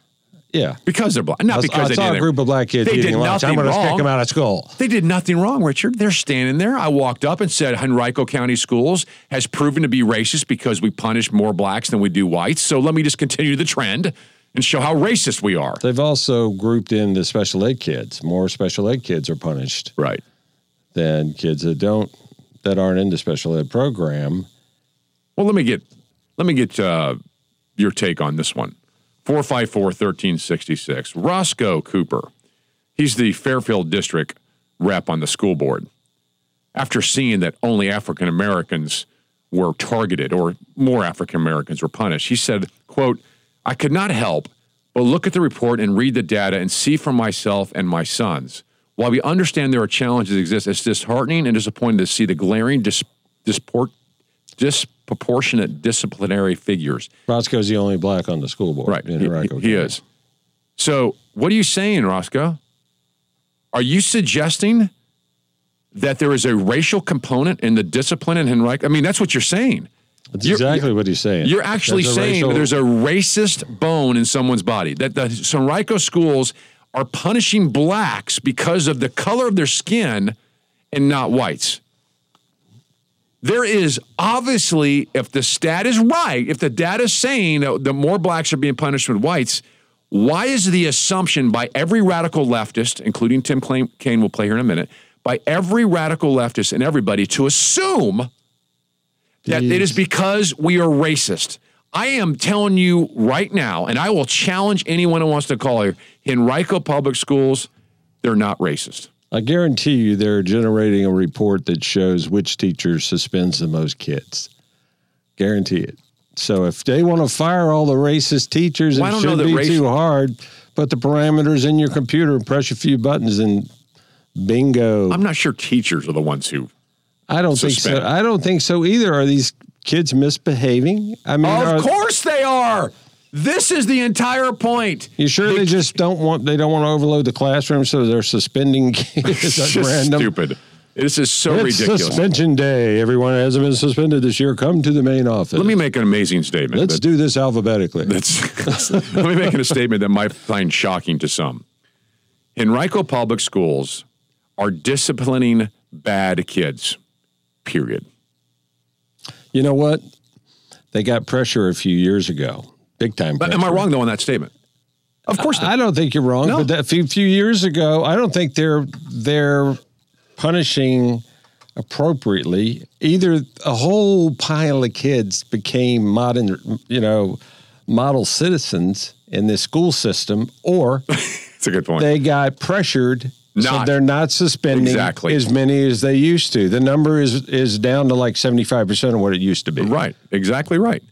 Yeah. Because they're black. Not I- because I they saw did a group of black kids They eating did lunch. I'm going to kick them out of school. They did nothing wrong, Richard. They're standing there. I walked up and said, Henrico County Schools has proven to be racist because we punish more blacks than we do whites. So let me just continue the trend and show how racist we are. They've also grouped in the special ed kids. More special ed kids are punished Right. than kids that don't that aren't in the special ed program. Well, let me get let me get uh, your take on this one. 454-1366. Roscoe Cooper. He's the Fairfield District rep on the school board. After seeing that only African Americans were targeted or more African Americans were punished, he said, quote, I could not help but look at the report and read the data and see for myself and my sons. While we understand there are challenges that exist, it's disheartening and disappointing to see the glaring dis- disport, disproportionate disciplinary figures. Roscoe's the only black on the school board. Right. in He, Henrico he is. So, what are you saying, Roscoe? Are you suggesting that there is a racial component in the discipline in Henrico? I mean, that's what you're saying. That's You're- exactly what he's saying. You're actually saying racial- that there's a racist bone in someone's body. That the Henrico schools are punishing blacks because of the color of their skin and not whites. There is obviously, if the stat is right, if the data is saying that the more blacks are being punished with whites, why is the assumption by every radical leftist, including Tim Kaine, will play here in a minute, by every radical leftist and everybody to assume that it is because we are racist. I am telling you right now, and I will challenge anyone who wants to call here, in Henrico Public Schools, they're not racist. I guarantee you they're generating a report that shows which teacher suspends the most kids. Guarantee it. So if they want to fire all the racist teachers, Well, it shouldn't be racial- too hard. Put the parameters in your computer, press a few buttons, and bingo. I'm not sure teachers are the ones who. I don't think so. I don't think so either. Are these kids misbehaving? I mean, are, Of course they are. This is the entire point. You sure they, just don't want they don't want to overload the classroom, so they're suspending kids at random? stupid. This is so it's ridiculous. suspension day. Everyone hasn't been suspended this year. Come to the main office. Let me make an amazing statement. Let's do this alphabetically. That's, let me make a statement that might find shocking to some. Henrico Public Schools are disciplining bad kids, period. You know what? They got pressure a few years ago, big time. But am I wrong, though, on that statement? Of course not. I don't think you're wrong. No. But that few, few years ago, I don't think they're they're punishing appropriately. Either a whole pile of kids became modern, you know, model citizens in the school system, or That's a good point. they got pressured. so they're not suspending Exactly. as many as they used to. The number is is down to like seventy five percent of what it used to be. Right, exactly right.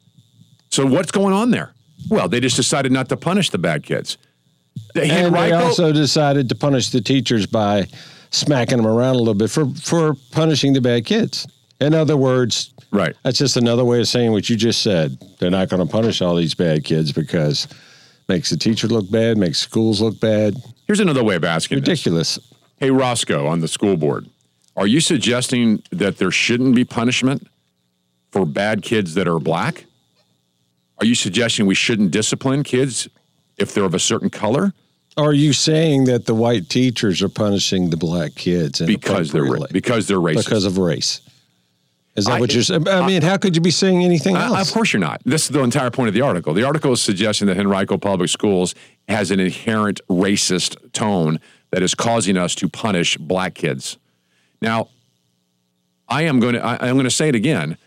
So what's going on there? Well, they just decided not to punish the bad kids. The And they also decided to punish the teachers by smacking them around a little bit for, for punishing the bad kids. In other words, right. That's just another way of saying what you just said. They're not going to punish all these bad kids because it makes the teacher look bad, makes schools look bad. Here's another way of asking this. Ridiculous. Hey, Roscoe, on the school board, are you suggesting that there shouldn't be punishment for bad kids that are black? Are you suggesting we shouldn't discipline kids if they're of a certain color Are you saying that the white teachers are punishing the black kids because they're because they're racist. because of race? Is that I- what you're saying? I mean, how could you be saying anything Uh, else? of course you're not. This is the entire point of the article. The article is suggesting that Henrico Public Schools has an inherent racist tone that is causing us to punish black kids. Now, I am going to I, I'm going to say it again.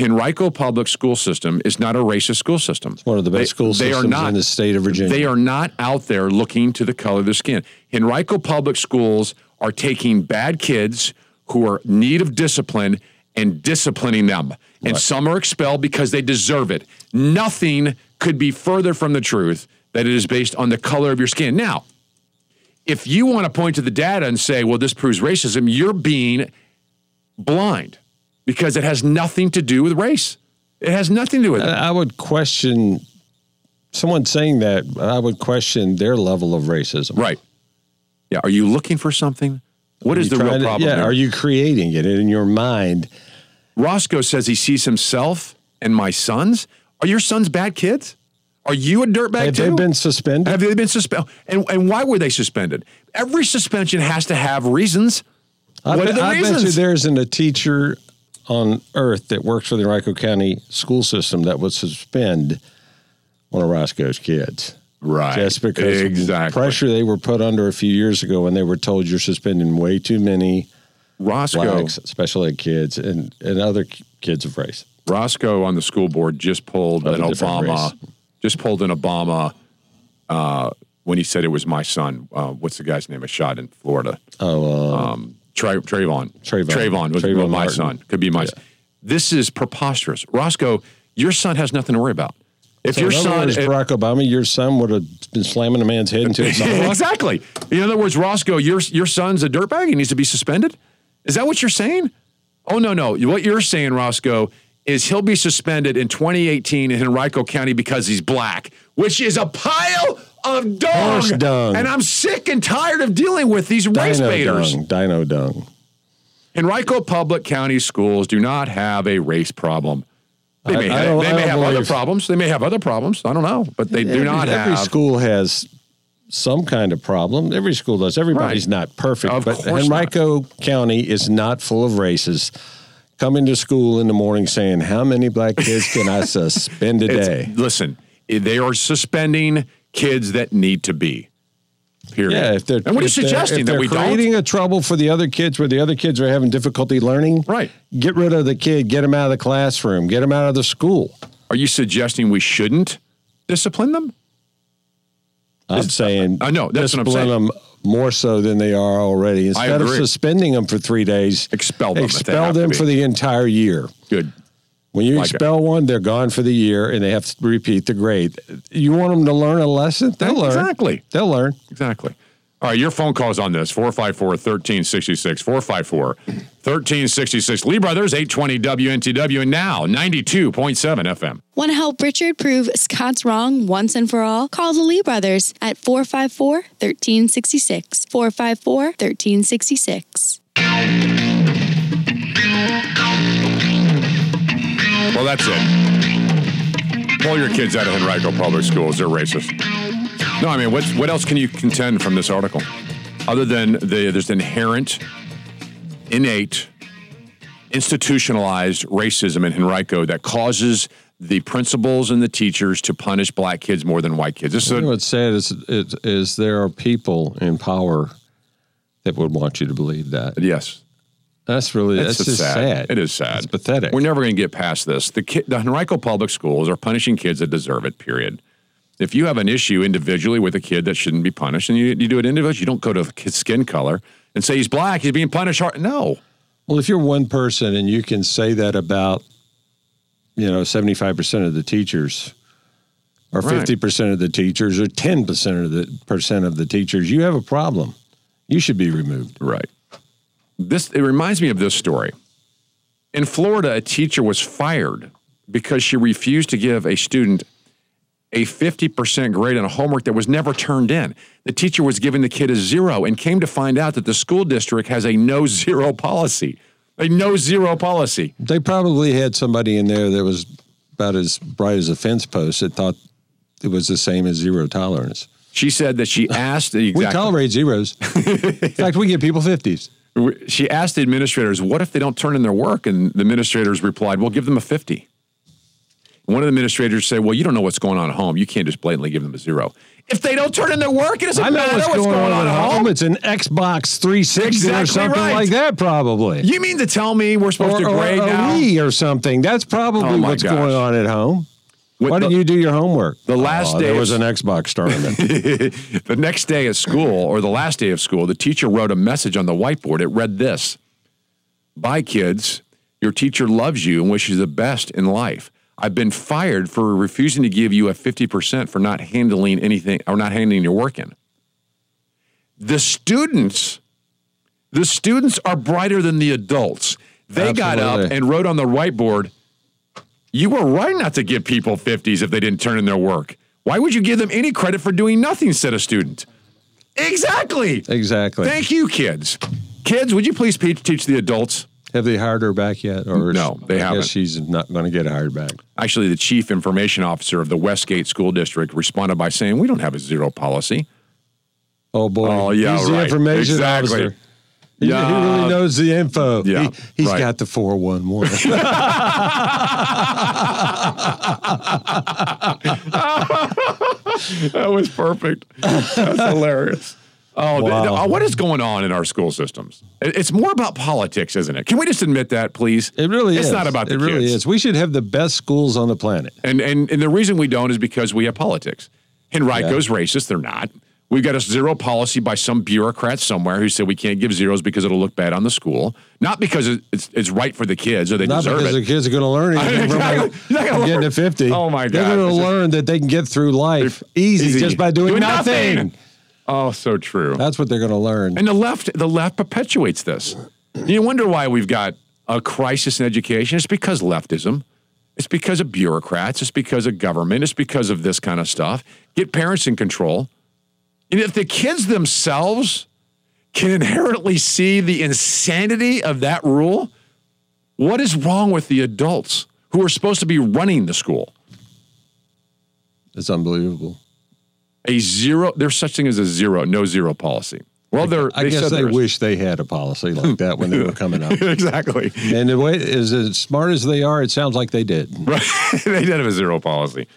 Henrico Public School System is not a racist school system. It's one of the best school systems in the state of Virginia. They are not out there looking to the color of their skin. Henrico Public Schools are taking bad kids who are in need of discipline and disciplining them. And some are expelled because they deserve it. Nothing could be further from the truth that it is based on the color of your skin. Now, if you want to point to the data and say, well, this proves racism, you're being blind because it has nothing to do with race. It has nothing to do with it. I would question someone saying that. I would question their level of racism. Right. Yeah. Are you looking for something? What is the real trying to- problem? yeah, here? are you creating it in your mind? Roscoe says he sees himself and my sons. Are your sons bad kids? Are you a dirtbag Have too? they been suspended? Have they been suspended? And, and why were they suspended? Every suspension has to have reasons. I what bet, are the I bet you reasons? there isn't a teacher on earth that works for the Henrico County school system that would suspend one of Roscoe's kids. Right. Just because Exactly. of the pressure they were put under a few years ago when they were told you're suspending way too many Roscoe. blacks, special ed kids, and, and other kids of race. Roscoe on the school board just pulled Of an Obama, race. just pulled an Obama uh, when he said it was my son. Uh, what's the guy's name? A shot in Florida. Oh, uh, Um, Tra- Trayvon. Trayvon. Trayvon was Trayvon my Martin. son. Could be my son. This is preposterous. Roscoe, your son has nothing to worry about. If so your son, words, Barack Obama, your son would have been slamming a man's head into a sidewalk. exactly. In other words, Roscoe, your your son's a dirtbag. He needs to be suspended. Is that what you're saying? Oh no, no. What you're saying, Roscoe, is he'll be suspended in 2018 in Henrico County because he's black, which is a pile of dung. Horse dung. And I'm sick and tired of dealing with these race Dino baiters. dung. Dino dung. Henrico Public County Schools do not have a race problem. They may, I have, don't- they may have other problems. They may have other problems. I don't know, but they do every, not every have. school has some kind of problem. Every school does. Everybody's Right. not perfect, Of but Henrico County is not full of races. Coming to school in the morning saying, "How many black kids can I suspend It's- today?" Listen, they are suspending kids that need to be. Period. Yeah, if they're and what are you suggesting that we don't? creating a trouble for the other kids where the other kids are having difficulty learning, right? Get rid of the kid. Get him out of the classroom. Get him out of the school. Are you suggesting we shouldn't discipline them? I'm saying I know, that's what I'm discipline saying. them more so than they are already. Instead of suspending them for three days, expel them. expel them for the entire year. Good. When you Like it. expel one, they're gone for the year, and they have to repeat the grade. You want them to learn a lesson? They'll learn. Exactly. They'll learn. Exactly. All right, your phone calls on this 454 1366. 454 1366. Lee Brothers, 820 WNTW, and now 92.7 FM. Want to help Richard prove Scott's wrong once and for all? Call the Lee brothers at 454 1366. 454 1366. Well, that's it. Pull your kids out of Henrico Public Schools. They're racist. No, I mean, what's, what else can you contend from this article? Other than the, there's inherent, innate, institutionalized racism in Henrico that causes the principals and the teachers to punish black kids more than white kids. This is You know what's sad is, is, is there are people in power that would want you to believe that. Yes. That's really It's that's just sad. sad. It is sad. It's pathetic. We're never going to get past this. The, ki- the Henrico Public Schools are punishing kids that deserve it, period. If you have an issue individually with a kid that shouldn't be punished, and you, you do it individually, you don't go to his skin color and say he's black, he's being punished hard. No. Well, if you're one person and you can say that about, you know, 75% of the teachers or Right. 50% of the teachers or 10% of the percent of the teachers, you have a problem. You should be removed. Right. This it reminds me of this story. In Florida, a teacher was fired because she refused to give a student a 50% grade on a homework that was never turned in. The teacher was giving the kid a zero and came to find out that the school district has a no zero policy. A no zero policy. They probably had somebody in there that was about as bright as a fence post that thought it was the same as zero tolerance. She said that she asked the We tolerate zeros. In fact, we give people 50s. She asked the administrators, "What if they don't turn in their work?" And the administrators replied, "Well, give them a 50." One of the administrators said, "Well, you don't know what's going on at home. You can't just blatantly give them a zero. If they don't turn in their work, it doesn't I know matter what's going, on, at home. It's an Xbox 360 or something right. like that, probably. You mean to tell me we're supposed or, to grade or a now? Wii or something. That's probably Oh what's gosh. going on at home. With Why didn't you do your homework? The oh, last Oh, day there was an Xbox tournament. the next day at school, or the last day of school, the teacher wrote a message on the whiteboard. It read this Bye, kids. Your teacher loves you and wishes you the best in life. I've been fired for refusing to give you a 50% for not handling anything or not handing your work in. The students, the students are brighter than the adults. They got up and wrote on the whiteboard, you were right not to give people 50s if they didn't turn in their work. Why would you give them any credit for doing nothing, said a student. Exactly. exactly. Thank you, kids. Kids, would you please pe- teach the adults? Have they hired her back yet? Or No, they I haven't. She's not going to get hired back. Actually, the chief information officer of the Westgate School District responded by saying, We don't have a zero policy. Oh boy! Oh, yeah, He's the right. information Exactly. officer. He, Yeah. he really knows the info. Yeah, he, has right. got the four one one. that was perfect. That's hilarious. Oh, th- Wow. th- what is going on in our school systems? It- It's more about politics, isn't it? Can we just admit that, please? It really it's is. It's not about the It really kids. is. We should have the best schools on the planet. And, and and the reason we don't is because we have politics. Henrico's racist. They're not. We've got a zero policy by some bureaucrat somewhere who said we can't give zeros because it'll look bad on the school. Not because it's it's right for the kids or they Not deserve because it. the kids are going to learn anything from Exactly. You're not getting to 50. Oh, my god! They're going to learn that they can get through life easy, just by doing, nothing. Oh, so true. That's what they're going to learn. And the left, the left perpetuates this. You wonder why we've got a crisis in education. It's because leftism. It's because of bureaucrats. It's because of government. It's because of this kind of stuff. Get parents in control. And if the kids themselves can inherently see the insanity of that rule, what is wrong with the adults who are supposed to be running the school? It's unbelievable. A zero, there's such thing as a zero, no zero policy. Well, they're, I guess they wish they had a policy like that when they were coming up. exactly. And the way, as, as smart as they are, it sounds like they did. Right. they did have a zero policy.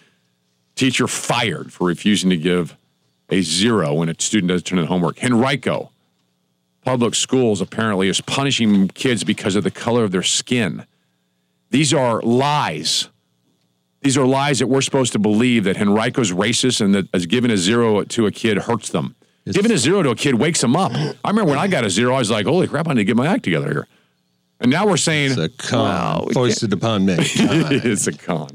Teacher fired for refusing to give a zero when a student doesn't turn in homework. Henrico Public Schools apparently is punishing kids because of the color of their skin. These are lies. These are lies that we're supposed to believe that Henrico's racist and that as giving a zero to a kid hurts them. giving a zero to a kid wakes them up. I remember when I got a zero, I was like, holy crap, I need to get my act together here. And now we're saying It's a con we foisted upon me. it's a con.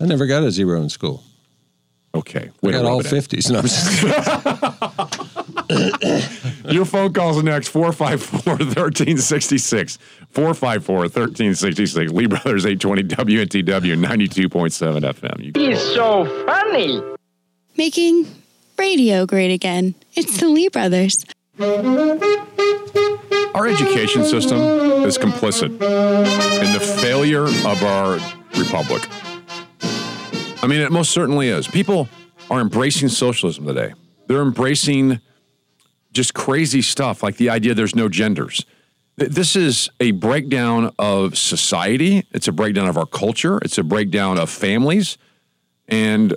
I never got a zero in school. Okay. I way to got all rub it in. 50s. No, Your phone calls next 454 1366. 454 1366. Lee Brothers 820 WNTW 92.7 FM. You- He's so funny. Making radio great again. It's the Lee Brothers. Our education system is complicit in the failure of our republic. I mean, it most certainly is. People are embracing socialism today. They're embracing just crazy stuff like the idea there's no genders. This is a breakdown of society. It's a breakdown of our culture. It's a breakdown of families, and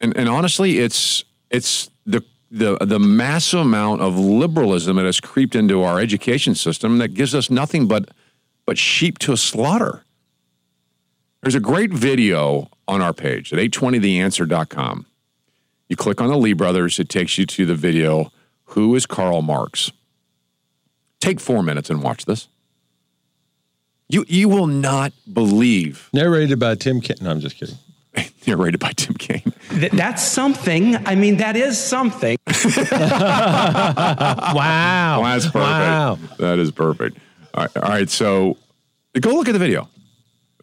and, and honestly, it's it's the the the massive amount of liberalism that has creeped into our education system that gives us nothing but but sheep to slaughter. There's a great video on our page at 820theanswer.com. You click on the Lee brothers, it takes you to the video. Who is Karl Marx? Take four minutes and watch this. You you will not believe. Narrated by Tim Ken. No, I'm just kidding. Narrated by Tim Kaine. Th- that's something. I mean, that is something. wow. Well, that's perfect. That is perfect. All right, all right, so go look at the video.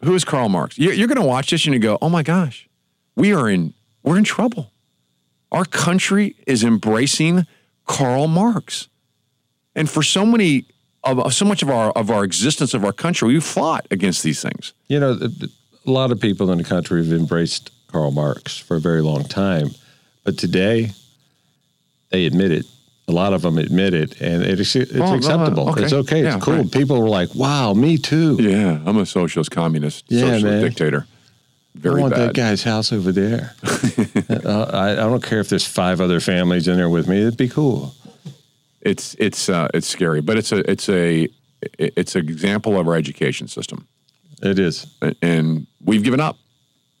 Who is Karl Marx? You're, you're going to watch this and you go, "Oh my gosh, we are in we're in trouble. Our country is embracing Karl Marx, and for so many of so much of our of our existence of our country, we fought against these things. You know, a lot of people in the country have embraced Karl Marx for a very long time. But today, they admit it. A lot of them admit it, and it's, it's Oh, acceptable. okay. It's okay. Yeah, it's cool. right. People were like, "Wow, me too." Yeah, I'm a socialist, communist, Yeah, socialist man. dictator. Very I want bad. that guy's house over there. uh, I, I don't care if there's five other families in there with me. It'd be cool. It's it's uh, it's scary, but it's a it's a it's an example of our education system. It is, and we've given up,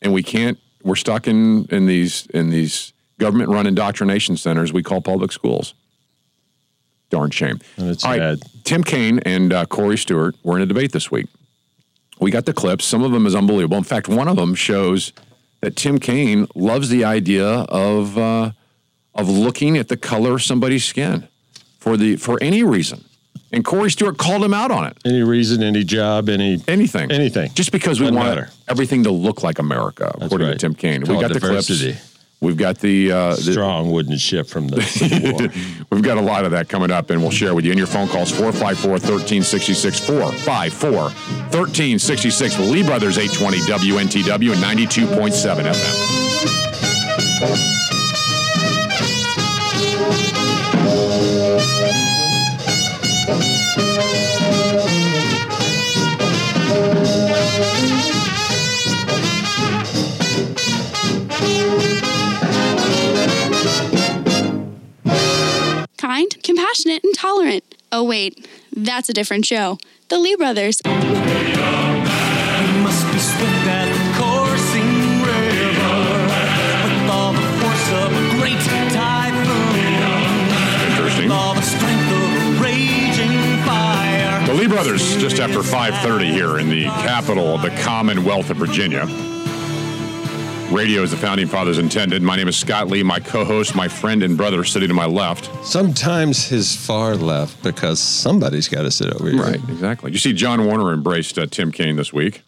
and we can't. We're stuck in in these in these government run indoctrination centers we call public schools. Darn shame. it's All right, Tim Kaine and uh, Corey Stewart were in a debate this week. We got the clips. Some of them is unbelievable. In fact, one of them shows that Tim Kaine loves the idea of uh, of looking at the color of somebody's skin for the for any reason. And Corey Stewart called him out on it. Any reason, any job, any anything, anything. Just because we Doesn't want matter. everything to look like America, according right. to Tim Kaine. It's We got the clips. We've got the, uh, the strong wooden ship from the We've got a lot of that coming up, and we'll share with you. And your phone calls 454 1366 454 1366. Lee Brothers 820 WNTW and 92.7 FM. Kind, compassionate, and tolerant. Oh, wait, that's a different show. The Lee Brothers. must be swift as the coursing river with all the force of a great typhoon. Interesting. With all the strength of a raging fire. The Lee Brothers, just after 5:30 here in the capital of the Commonwealth of Virginia. Radio as the founding fathers intended. My name is Scott Lee. My co-host, my friend and brother, sitting to my left. Sometimes his far left because somebody's got to sit over here. Right, exactly. You see, John Warner embraced uh, Tim Kaine this week.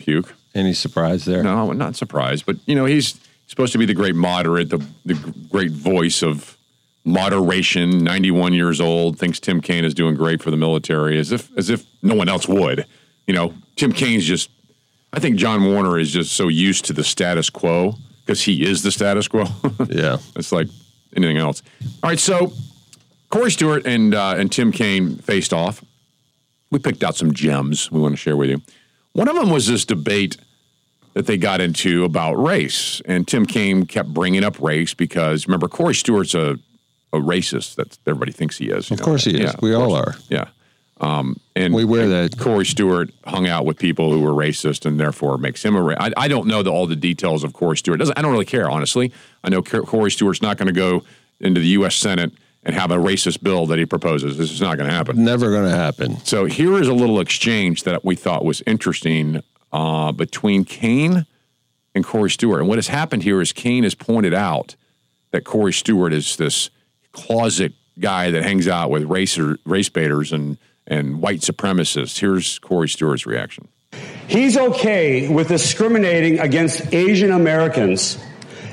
Puke. Any surprise there? No, not surprised. But you know, he's supposed to be the great moderate, the the great voice of moderation. 91 years old, thinks Tim Kaine is doing great for the military, as if as if no one else would. You know, Tim Kaine's just. I think John Warner is just so used to the status quo because he is the status quo. yeah, it's like anything else. All right, so Corey Stewart and uh, and Tim Kaine faced off. We picked out some gems we want to share with you. One of them was this debate that they got into about race, and Tim Kaine kept bringing up race because remember Corey Stewart's a a racist that everybody thinks he is. Of know. course he is. Yeah, we all are. Yeah. Um, and We wear that. Corey Stewart hung out with people who were racist, and therefore makes him a. Ra- I, I don't know the, all the details of Corey Stewart. Doesn't I don't really care honestly. I know Corey Stewart's not going to go into the U.S. Senate and have a racist bill that he proposes. This is not going to happen. Never going to happen. So here is a little exchange that we thought was interesting uh, between Kaine and Corey Stewart. And what has happened here is Kaine has pointed out that Corey Stewart is this closet guy that hangs out with racer, race baiters and, and white supremacists. Here's Corey Stewart's reaction. He's okay with discriminating against Asian Americans.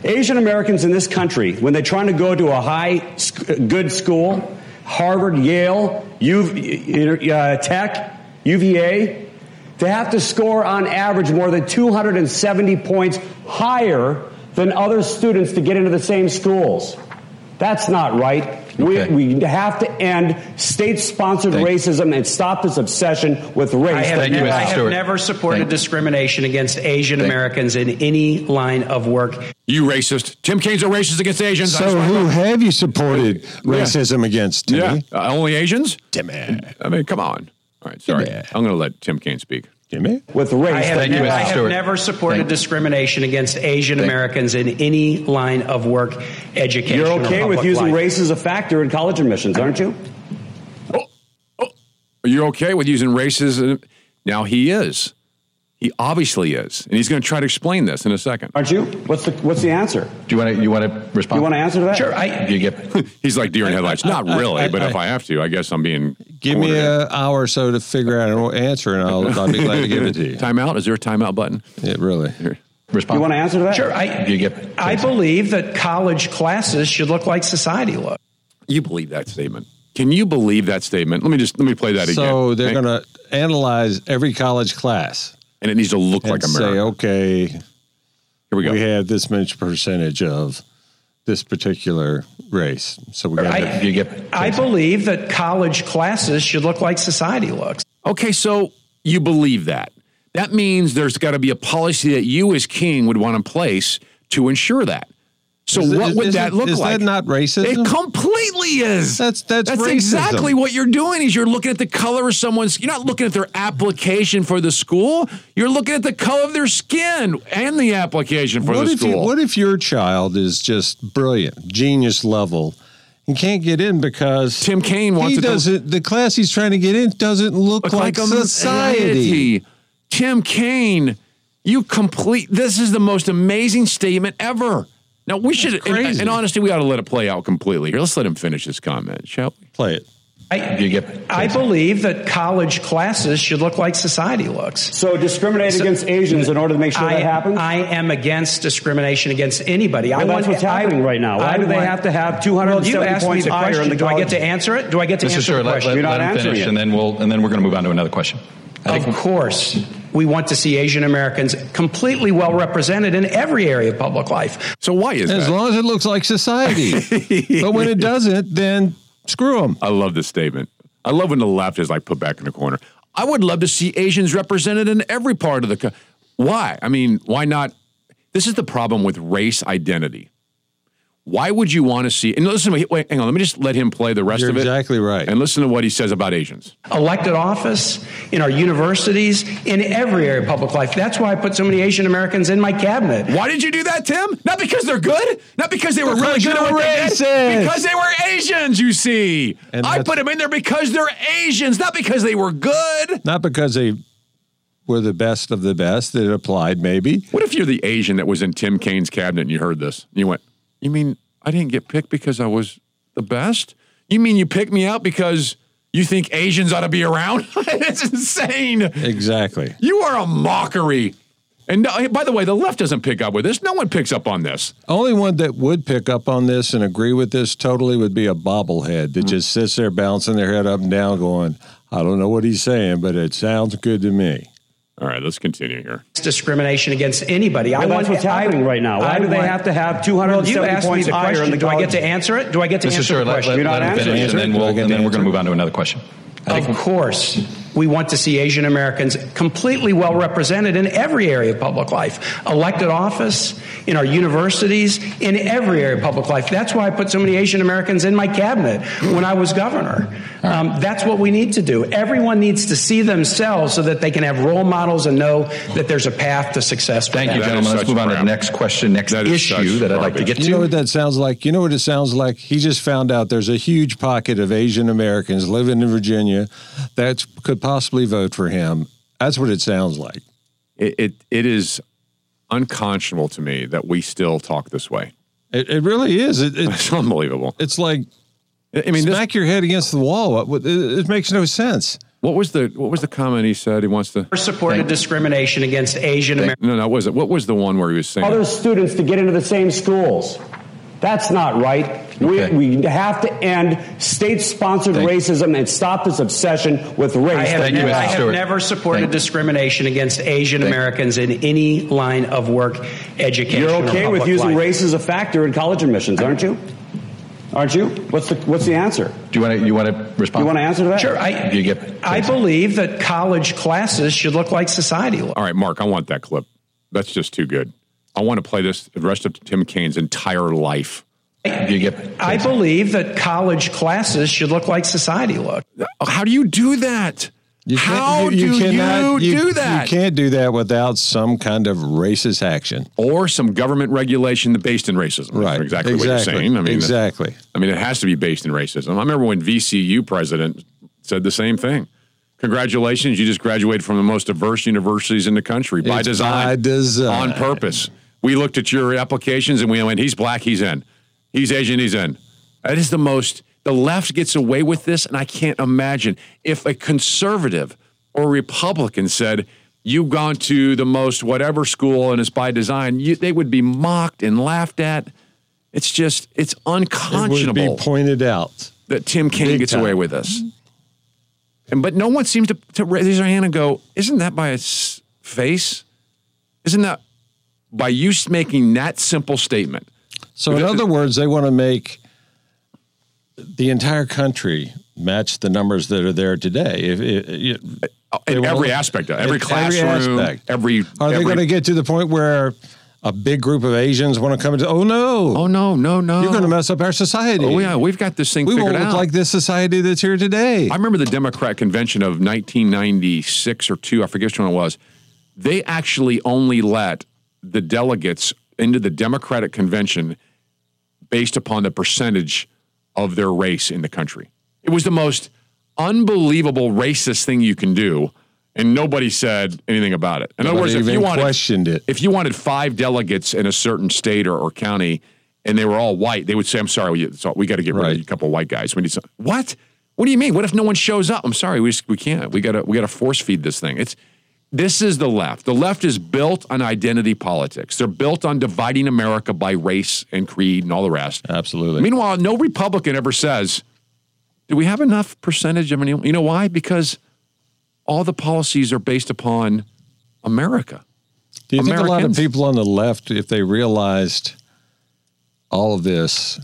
Asian Americans in this country, when they're trying to go to a high, good school, Harvard, Yale, U, uh, Tech, UVA, they have to score on average more than 270 points higher than other students to get into the same schools. That's not right. We, we have to end state sponsored racism and stop this obsession with race. I have, never, I have. have never supported discrimination against Asian Americans in any line of work. You racist. Tim Kaine's a racist against Asians. So who know. have you supported racism against? Timmy? Yeah. Uh, only Asians? Timmy. I mean, come on. All right, sorry. I'm going to let Tim Kaine speak. Timmy? With race. I have, that you never, I have. have never supported discrimination against Asian Americans in any line of work, education. You're or okay with using life. race as a factor in college admissions, aren't you? Oh, oh, are you okay with using races? Now he is. He obviously is, and he's going to try to explain this in a second. Aren't you? What's the What's the answer? Do you want to? You want to respond? You want to answer to that? Sure. I, You get. He's like deer in headlights. Not really, I- but if I- I have to, I guess I'm being. Give me an hour or so to figure out an answer, and I'll, I'll be glad to give it to you. Timeout? Is there a timeout button? It really. Respond. You want to answer to that? Sure. I, You get. I believe that college classes should look like society looks. You believe that statement? Can you believe that statement? Let me just let me play that again. So they're going to analyze every college class and it needs to look and like say, America. okay, Here we go. We have this much percentage of this particular race. So we got I, to get. I believe that college classes should look like society looks. Okay, so you believe that. That means there's got to be a policy that you as king would want in place to ensure that. So Is it- what would that look is like? Is that not racism? It completely is. That's that's That's racism. exactly what you're doing. Is you're looking at the color of someone's. You're not looking at their application for the school. You're looking at the color of their skin and the application for what the if school. You, what if your child is just brilliant, genius level, and can't get in because Tim Kaine wants he to- doesn't. the class he's trying to get in doesn't look, Look like, a society. society. Tim Kaine, you complete. This is the most amazing statement ever. Now we should, in, in honesty, we ought to let it play out completely here. Let's let him finish his comment, shall we? Play it. I, You get. I believe that college classes should look like society looks. So discriminate against Asians in order to make sure I, that happens? I am against discrimination against anybody. I Well, want that's what's I- happening right now. Why I do they want- have to have Well, 270 you asked me points the higher in question. the Do I get to answer it? Do I get to Mr. answer Stewart, the let, question? let, You're not let him answering finish, it. and then we'll and then we're going to move on to another question. I think Of course, we want to see Asian Americans completely well represented in every area of public life. So why is that? As that? long as it looks like society. but when it doesn't, then screw them. I love this statement. I love when the left is like put back in the corner. I would love to see Asians represented in every part of the. Co- why? I mean, why not? This is the problem with race identity. Why would you want to see? And listen, wait, wait, hang on. Let me just let him play the rest You're of it. exactly right. And listen to what he says about Asians. Elected office in our universities, in every area of public life. That's why I put so many Asian Americans in my cabinet. Why did you do that, Tim? Not because they're good. Not because they were really good at you're what they did. Because they were Asians. You see, And I put them in there because they're Asians, not because they were good. Not because they were the best of the best that applied, maybe. What if you're the Asian that was in Tim Kaine's cabinet and you heard this? You went, You mean I didn't get picked because I was the best? You mean you picked me out because you think Asians ought to be around? it's insane. Exactly. You are a mockery. And no, by the way, the left doesn't pick up with this. No one picks up on this. Only one that would pick up on this and agree with this totally would be a bobblehead that mm. just sits there bouncing their head up and down, going, I don't know what he's saying, but it sounds good to me. All right, let's continue here. discrimination against anybody. I Well, want what's happening I- right now. Why I do they want- have to have Well, 270 you asked me points the higher question. Do I get to answer it? Do I get to Mr. answer Stewart, the let, question? let, You're not let him answering finish, it. and then we'll, and then we're going to move on to another question. I think Of course, we want to see Asian Americans completely well represented in every area of public life. Elected office, in our universities, in every area of public life. That's why I put so many Asian Americans in my cabinet when I was governor. Um, that's what we need to do. Everyone needs to see themselves so that they can have role models and know that there's a path to success. For Thank them. you, gentlemen. Let's move on to the next question, next That is issue that I'd like to garbage. get You know to. what that sounds like? You know what it sounds like? He just found out there's a huge pocket of Asian Americans living in Virginia that could possibly vote for him. That's what it sounds like. It, it, it is unconscionable to me that we still talk this way. It, it really is. It, it, It's unbelievable. it's like I mean, this, smack your head against the wall. It, it, it makes no sense. what was the what was the comment he said? He wants to. supported discrimination against Asian Americans. No, no, what was it? What was the one where he was saying? Other students to get into the same schools. That's not right. Okay. We, we have to end state-sponsored Thank- racism and stop this obsession with race. I have, never, I have never supported Thank- discrimination against Asian Thank- Americans in any line of work, education. You're or okay with using life. race as a factor in college admissions, aren't you? Aren't you? What's the What's the answer? Do you want to you want to respond? You want to answer to that? Sure. I, you get? I believe that college classes should look like society. All right, Mark, I want that clip. That's just too good. I want to play this the rest of Tim Kaine's entire life. You get? I believe that college classes should look like society looks. How do you do that? You can't- How do you, cannot- do that? You can't do that without some kind of racist action. or some government regulation based in racism. Right. Exactly, what you're saying. I mean, Exactly. I mean, it has to be based in racism. I remember when VCU president said the same thing. Congratulations, you just graduated from the most diverse universities in the country by It's design. by design. On purpose. We looked at your applications and we went, he's black, he's in. He's Asian, he's in. That is the most, the left gets away with this, and I can't imagine if a conservative or Republican said, You've gone to the most whatever school and it's by design, you, they would be mocked and laughed at. It's just, it's unconscionable. It would be pointed out. that Tim Kaine gets time. away with this. And but no one seems to, to raise their hand and go, "Isn't that by its face? Isn't that by you making that simple statement. So, in other words, they want to make the entire country match the numbers that are there today. If, if, uh, if- in every look- aspect of every classroom, every, aspect. every Are they every- going to get to the point where a big group of Asians want to come into? Oh no! Oh no! No! No! You're going to mess up our society. Oh yeah, we've got this thing we figured won't out. like this society that's here today. I remember the Democrat convention of 1996 or two. I forget which one it was. They actually only let the delegates into the Democratic convention based upon the percentage of their race in the country. It was the most unbelievable racist thing you can do, and nobody said anything about it. In other words, if you wanted questioned it. if you wanted five delegates in a certain state or, or county and they were all white, they would say, I'm sorry, we, we got to get rid of a couple of white guys. We need some. What? What do you mean? What if no one shows up? I'm sorry, we just, we can't. We got to we got to force feed this thing. It's this is the left. The left is built on identity politics. They're built on dividing America by race and creed and all the rest. Absolutely. Meanwhile, no Republican ever says, "Do we have enough percentage of anyone?" You know why? Because all the policies are based upon America. Do you think a lot of people on the left, if they realized all of this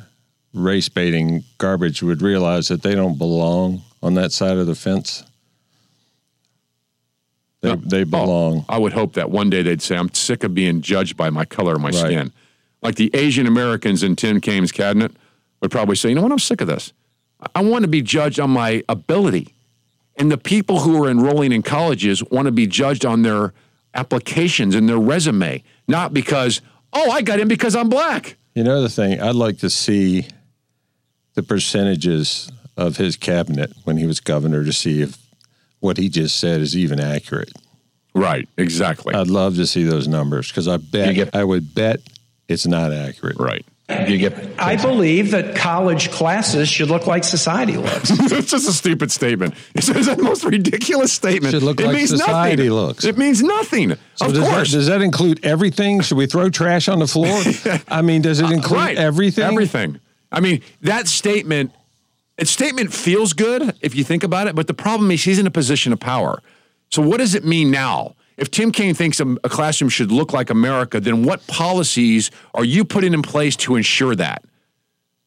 race baiting garbage, would realize that they don't belong on that side of the fence? They, uh, they oh, belong. I would hope that one day they'd say, I'm sick of being judged by my color of my skin. Like the Asian Americans in Tim Kaine's cabinet would probably say, you know what, I'm sick of this. I- I want to be judged on my ability. And the people who are enrolling in colleges want to be judged on their applications and their resume, not because, oh, I got in because I'm black. You know the thing, I'd like to see the percentages of his cabinet when he was governor to see if what he just said is even accurate. Right, exactly. I'd love to see those numbers because I bet get- I would bet it's not accurate. Right. You get? I believe that college classes should look like society looks. it's just a stupid statement. It's the most ridiculous statement. Should look it like means society nothing. looks. It means nothing. So of does course. That, does that include everything? Should we throw trash on the floor? I mean, does it include Uh, Right. everything? Everything. I mean, that statement, its statement feels good if you think about it, but the problem is he's in a position of power. So what does it mean now? If Tim Kaine thinks a, a classroom should look like America, then what policies are you putting in place to ensure that?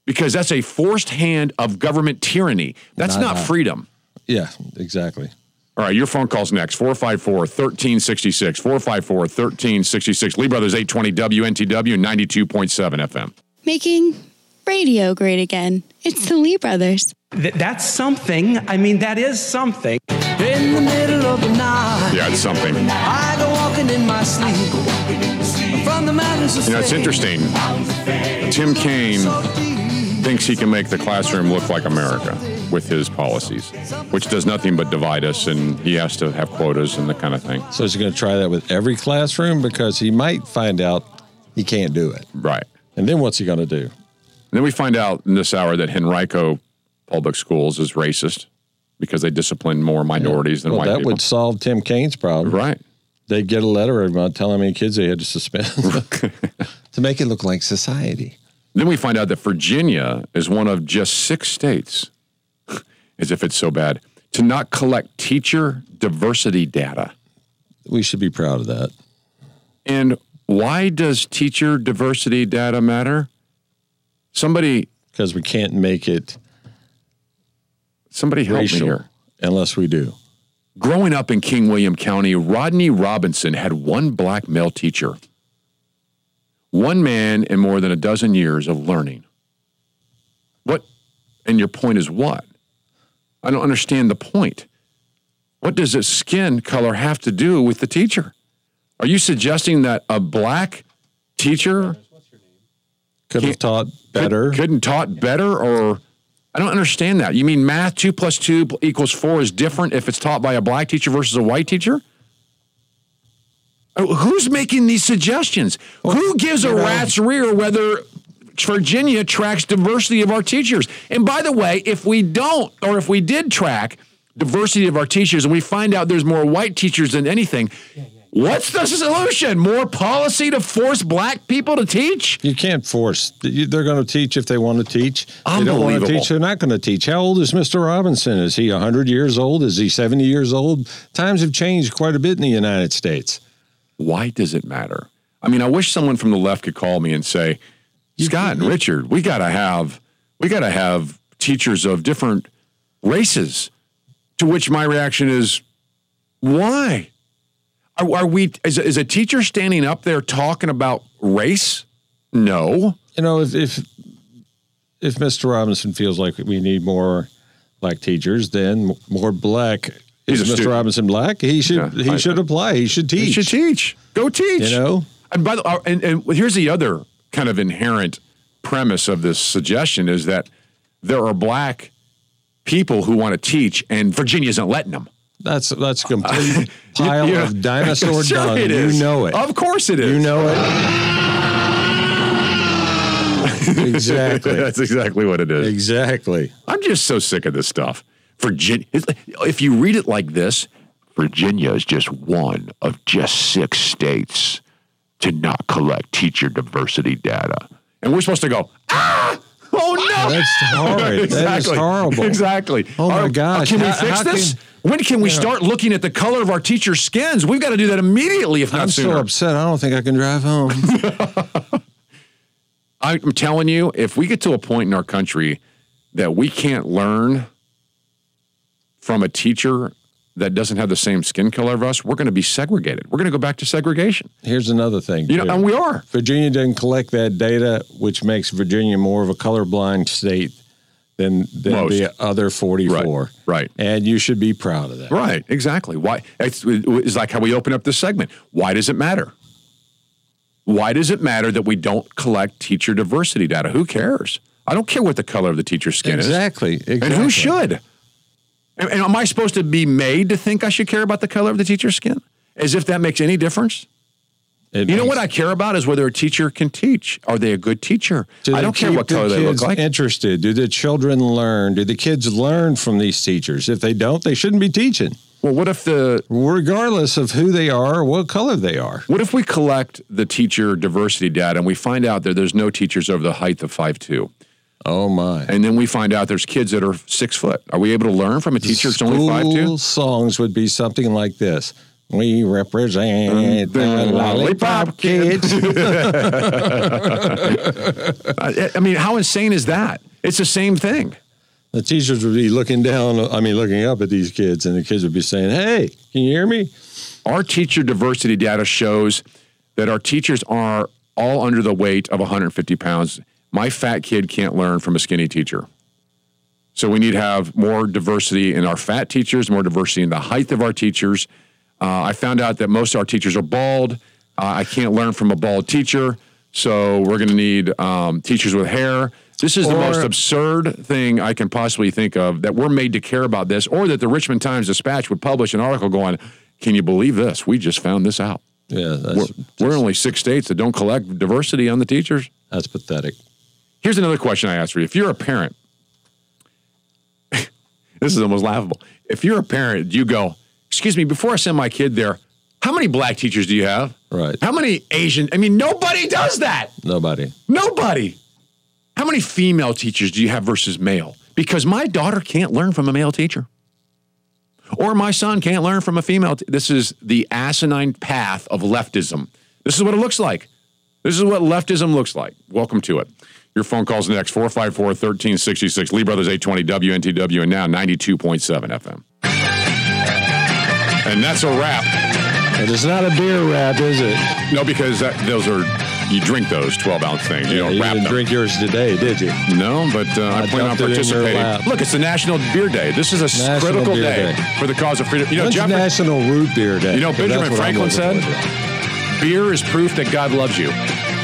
Because that's a forced hand of government tyranny. That's Not not that. freedom. Yeah, exactly. All right, your phone call's next 454 1366. 454 1366. Lee Brothers 820 WNTW 92.7 FM. Making radio great again. It's the Lee Brothers. Th- that's something. I mean, that is something. In the middle of the night, Yeah, it's something. I go walking in my sleep. From the mountains of You know, it's interesting. Tim Kaine thinks he can make the classroom look like America with his policies, which does nothing but divide us, and he has to have quotas and the kind of thing. So is he going to try that with every classroom because he might find out he can't do it. Right. And then what's he going to do? And then we find out in this hour that Henrico Public Schools is racist because they discipline more minorities than well, white that people. would solve Tim Kaine's problem. Right. They'd get a letter every month telling how many kids they had to suspend to make it look like society. Then we find out that Virginia is one of just six states, as if it's so bad, to not collect teacher diversity data. We should be proud of that. And why does teacher diversity data matter? Somebody, Because we can't make it somebody help me here. unless we do. Growing up in King William County, Rodney Robinson had one black male teacher. One man in more than a dozen years of learning. What, and your point is what? I don't understand the point. What does a skin color have to do with the teacher? Are you suggesting that a black teacher Could have taught better. could, couldn't taught better or I don't understand that. You mean math two plus two equals four is different if it's taught by a black teacher versus a white teacher? Oh, Who's making these suggestions? Who gives a rat's rear whether Virginia tracks diversity of our teachers? And by the way, if we don't, or if we did track diversity of our teachers and we find out there's more white teachers than anything, what's the solution? More policy to force black people to teach? You can't force. They're going to teach if they want to teach. They don't want to Unbelievable. teach. They're not going to teach. How old is Mr. Robinson? Is he 100 years old? Is he 70 years old? Times have changed quite a bit in the United States. Why does it matter? I mean, I wish someone from the left could call me and say, Scott and Richard, we got to have we got to have teachers of different races. To which my reaction is, why? Are, are we? Is, a- is a teacher standing up there talking about race? No. You know, if if, if Mr. Robinson feels like we need more black teachers, then more black. He's Is Mr. student. Robinson black? He should Yeah, he I- should apply. He should teach. He should teach. Go teach. You know? And by the uh, and, and here's the other kind of inherent premise of this suggestion is that there are black people who want to teach, and Virginia isn't letting them. That's that's a complete pile of dinosaur Sure dung. You know it. Of course it is. You know it. exactly. That's exactly what it is. Exactly. I'm just so sick of this stuff. Virginia, if you read it like this, Virginia is just one of just six states to not collect teacher diversity data. And we're supposed to go, ah, oh no. Oh, that's horrid. That is horrible. Exactly. Oh, my gosh. Can we How- fix how this? can- when can we Yeah. start looking at the color of our teachers' skins? We've got to do that immediately, if not I'm sooner. so upset. I don't think I can drive home. I'm telling you, if we get to a point in our country that we can't learn from a teacher that doesn't have the same skin color of us, we're going to be segregated. We're going to go back to segregation. Here's another thing. You know, and we are. Virginia didn't collect that data, which makes Virginia more of a colorblind state than, than Most. the other 44. Right. right. And you should be proud of that. Right, exactly. Why? It's, it's like how we open up this segment. Why does it matter? Why does it matter that we don't collect teacher diversity data? Who cares? I don't care what the color of the teacher's skin is. Exactly. is. And exactly. who should? And, am I supposed to be made to think I should care about the color of the teacher's skin? As if that makes any difference? It you know what I care about is whether a teacher can teach. Are they a good teacher? Do I don't care what the color they look like. Interested? Do the children learn? Do the kids learn from these teachers? If they don't, they shouldn't be teaching. Well, what if the regardless of who they are or what color they are? What if we collect the teacher diversity data and we find out that there's no teachers over the height of five two? Oh my! And then we find out there's kids that are six foot. Are we able to learn from a teacher that's only five two? Songs would be something like this. We represent the lollipop kids. I, I mean, how insane is that? It's the same thing. The teachers would be looking down, I mean, looking up at these kids, and the kids would be saying, Hey, can you hear me? Our teacher diversity data shows that our teachers are all under the weight of 150 pounds. My fat kid can't learn from a skinny teacher. So we need to have more diversity in our fat teachers, more diversity in the height of our teachers. Uh, I found out that most of our teachers are bald. Uh, I can't learn from a bald teacher. So we're going to need um, teachers with hair. This is the most absurd thing I can possibly think of that we're made to care about this, or that the Richmond Times Dispatch would publish an article going, Can you believe this? We just found this out. Yeah, that's, We're, we're only six states that don't collect diversity on the teachers. that's pathetic. Here's another question I asked for you. If you're a parent, this is almost laughable. If you're a parent, you go, Excuse me, before I send my kid there, how many black teachers do you have? Right. How many Asian? I mean, nobody does that. Nobody. Nobody. How many female teachers do you have versus male? Because my daughter can't learn from a male teacher. Or my son can't learn from a female. This is the asinine path of leftism. This is what it looks like. This is what leftism looks like. Welcome to it. Your phone calls next 454 1366. Lee Brothers 820 WNTW and now 92.7 FM. And that's a wrap. And it's not a beer wrap, is it? No, because that, those are, you drink those 12 ounce things. You Yeah, don't you wrap didn't them. drink yours today, did you? No, but uh, I, I plan on dumped it in your participating. Look, it's the National Beer Day. This is a National critical day, Day. for the cause of freedom. You know, When's Jeff, National Root Beer Day? you know, Benjamin that's what I'm Franklin said, "Beer is proof that God loves you."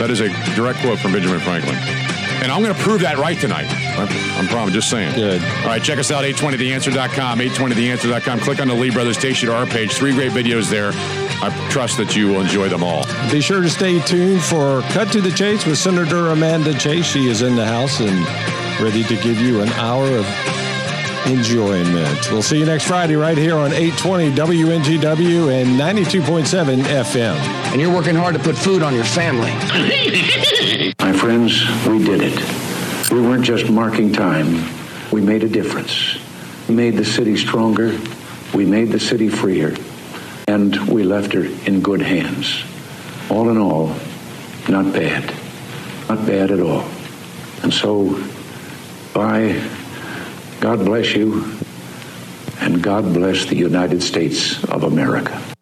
That is a direct quote from Benjamin Franklin, and I'm going to prove that right tonight. I'm, probably just saying. Good. All right, check us out 820theanswer.com, 820theanswer.com. Click on the Lee Brothers Station to our page. Three great videos there. I trust that you will enjoy them all. Be sure to stay tuned for Cut to the Chase with Senator Amanda Chase. She is in the house and ready to give you an hour of enjoyment. We'll see you next Friday right here on 820 WNTW and 92.7 FM. And you're working hard to put food on your family. My friends, we did it. We weren't just marking time, we made a difference. We made the city stronger, we made the city freer, and we left her in good hands. All in all, not bad. Not bad at all. And so, by God bless you, and God bless the United States of America.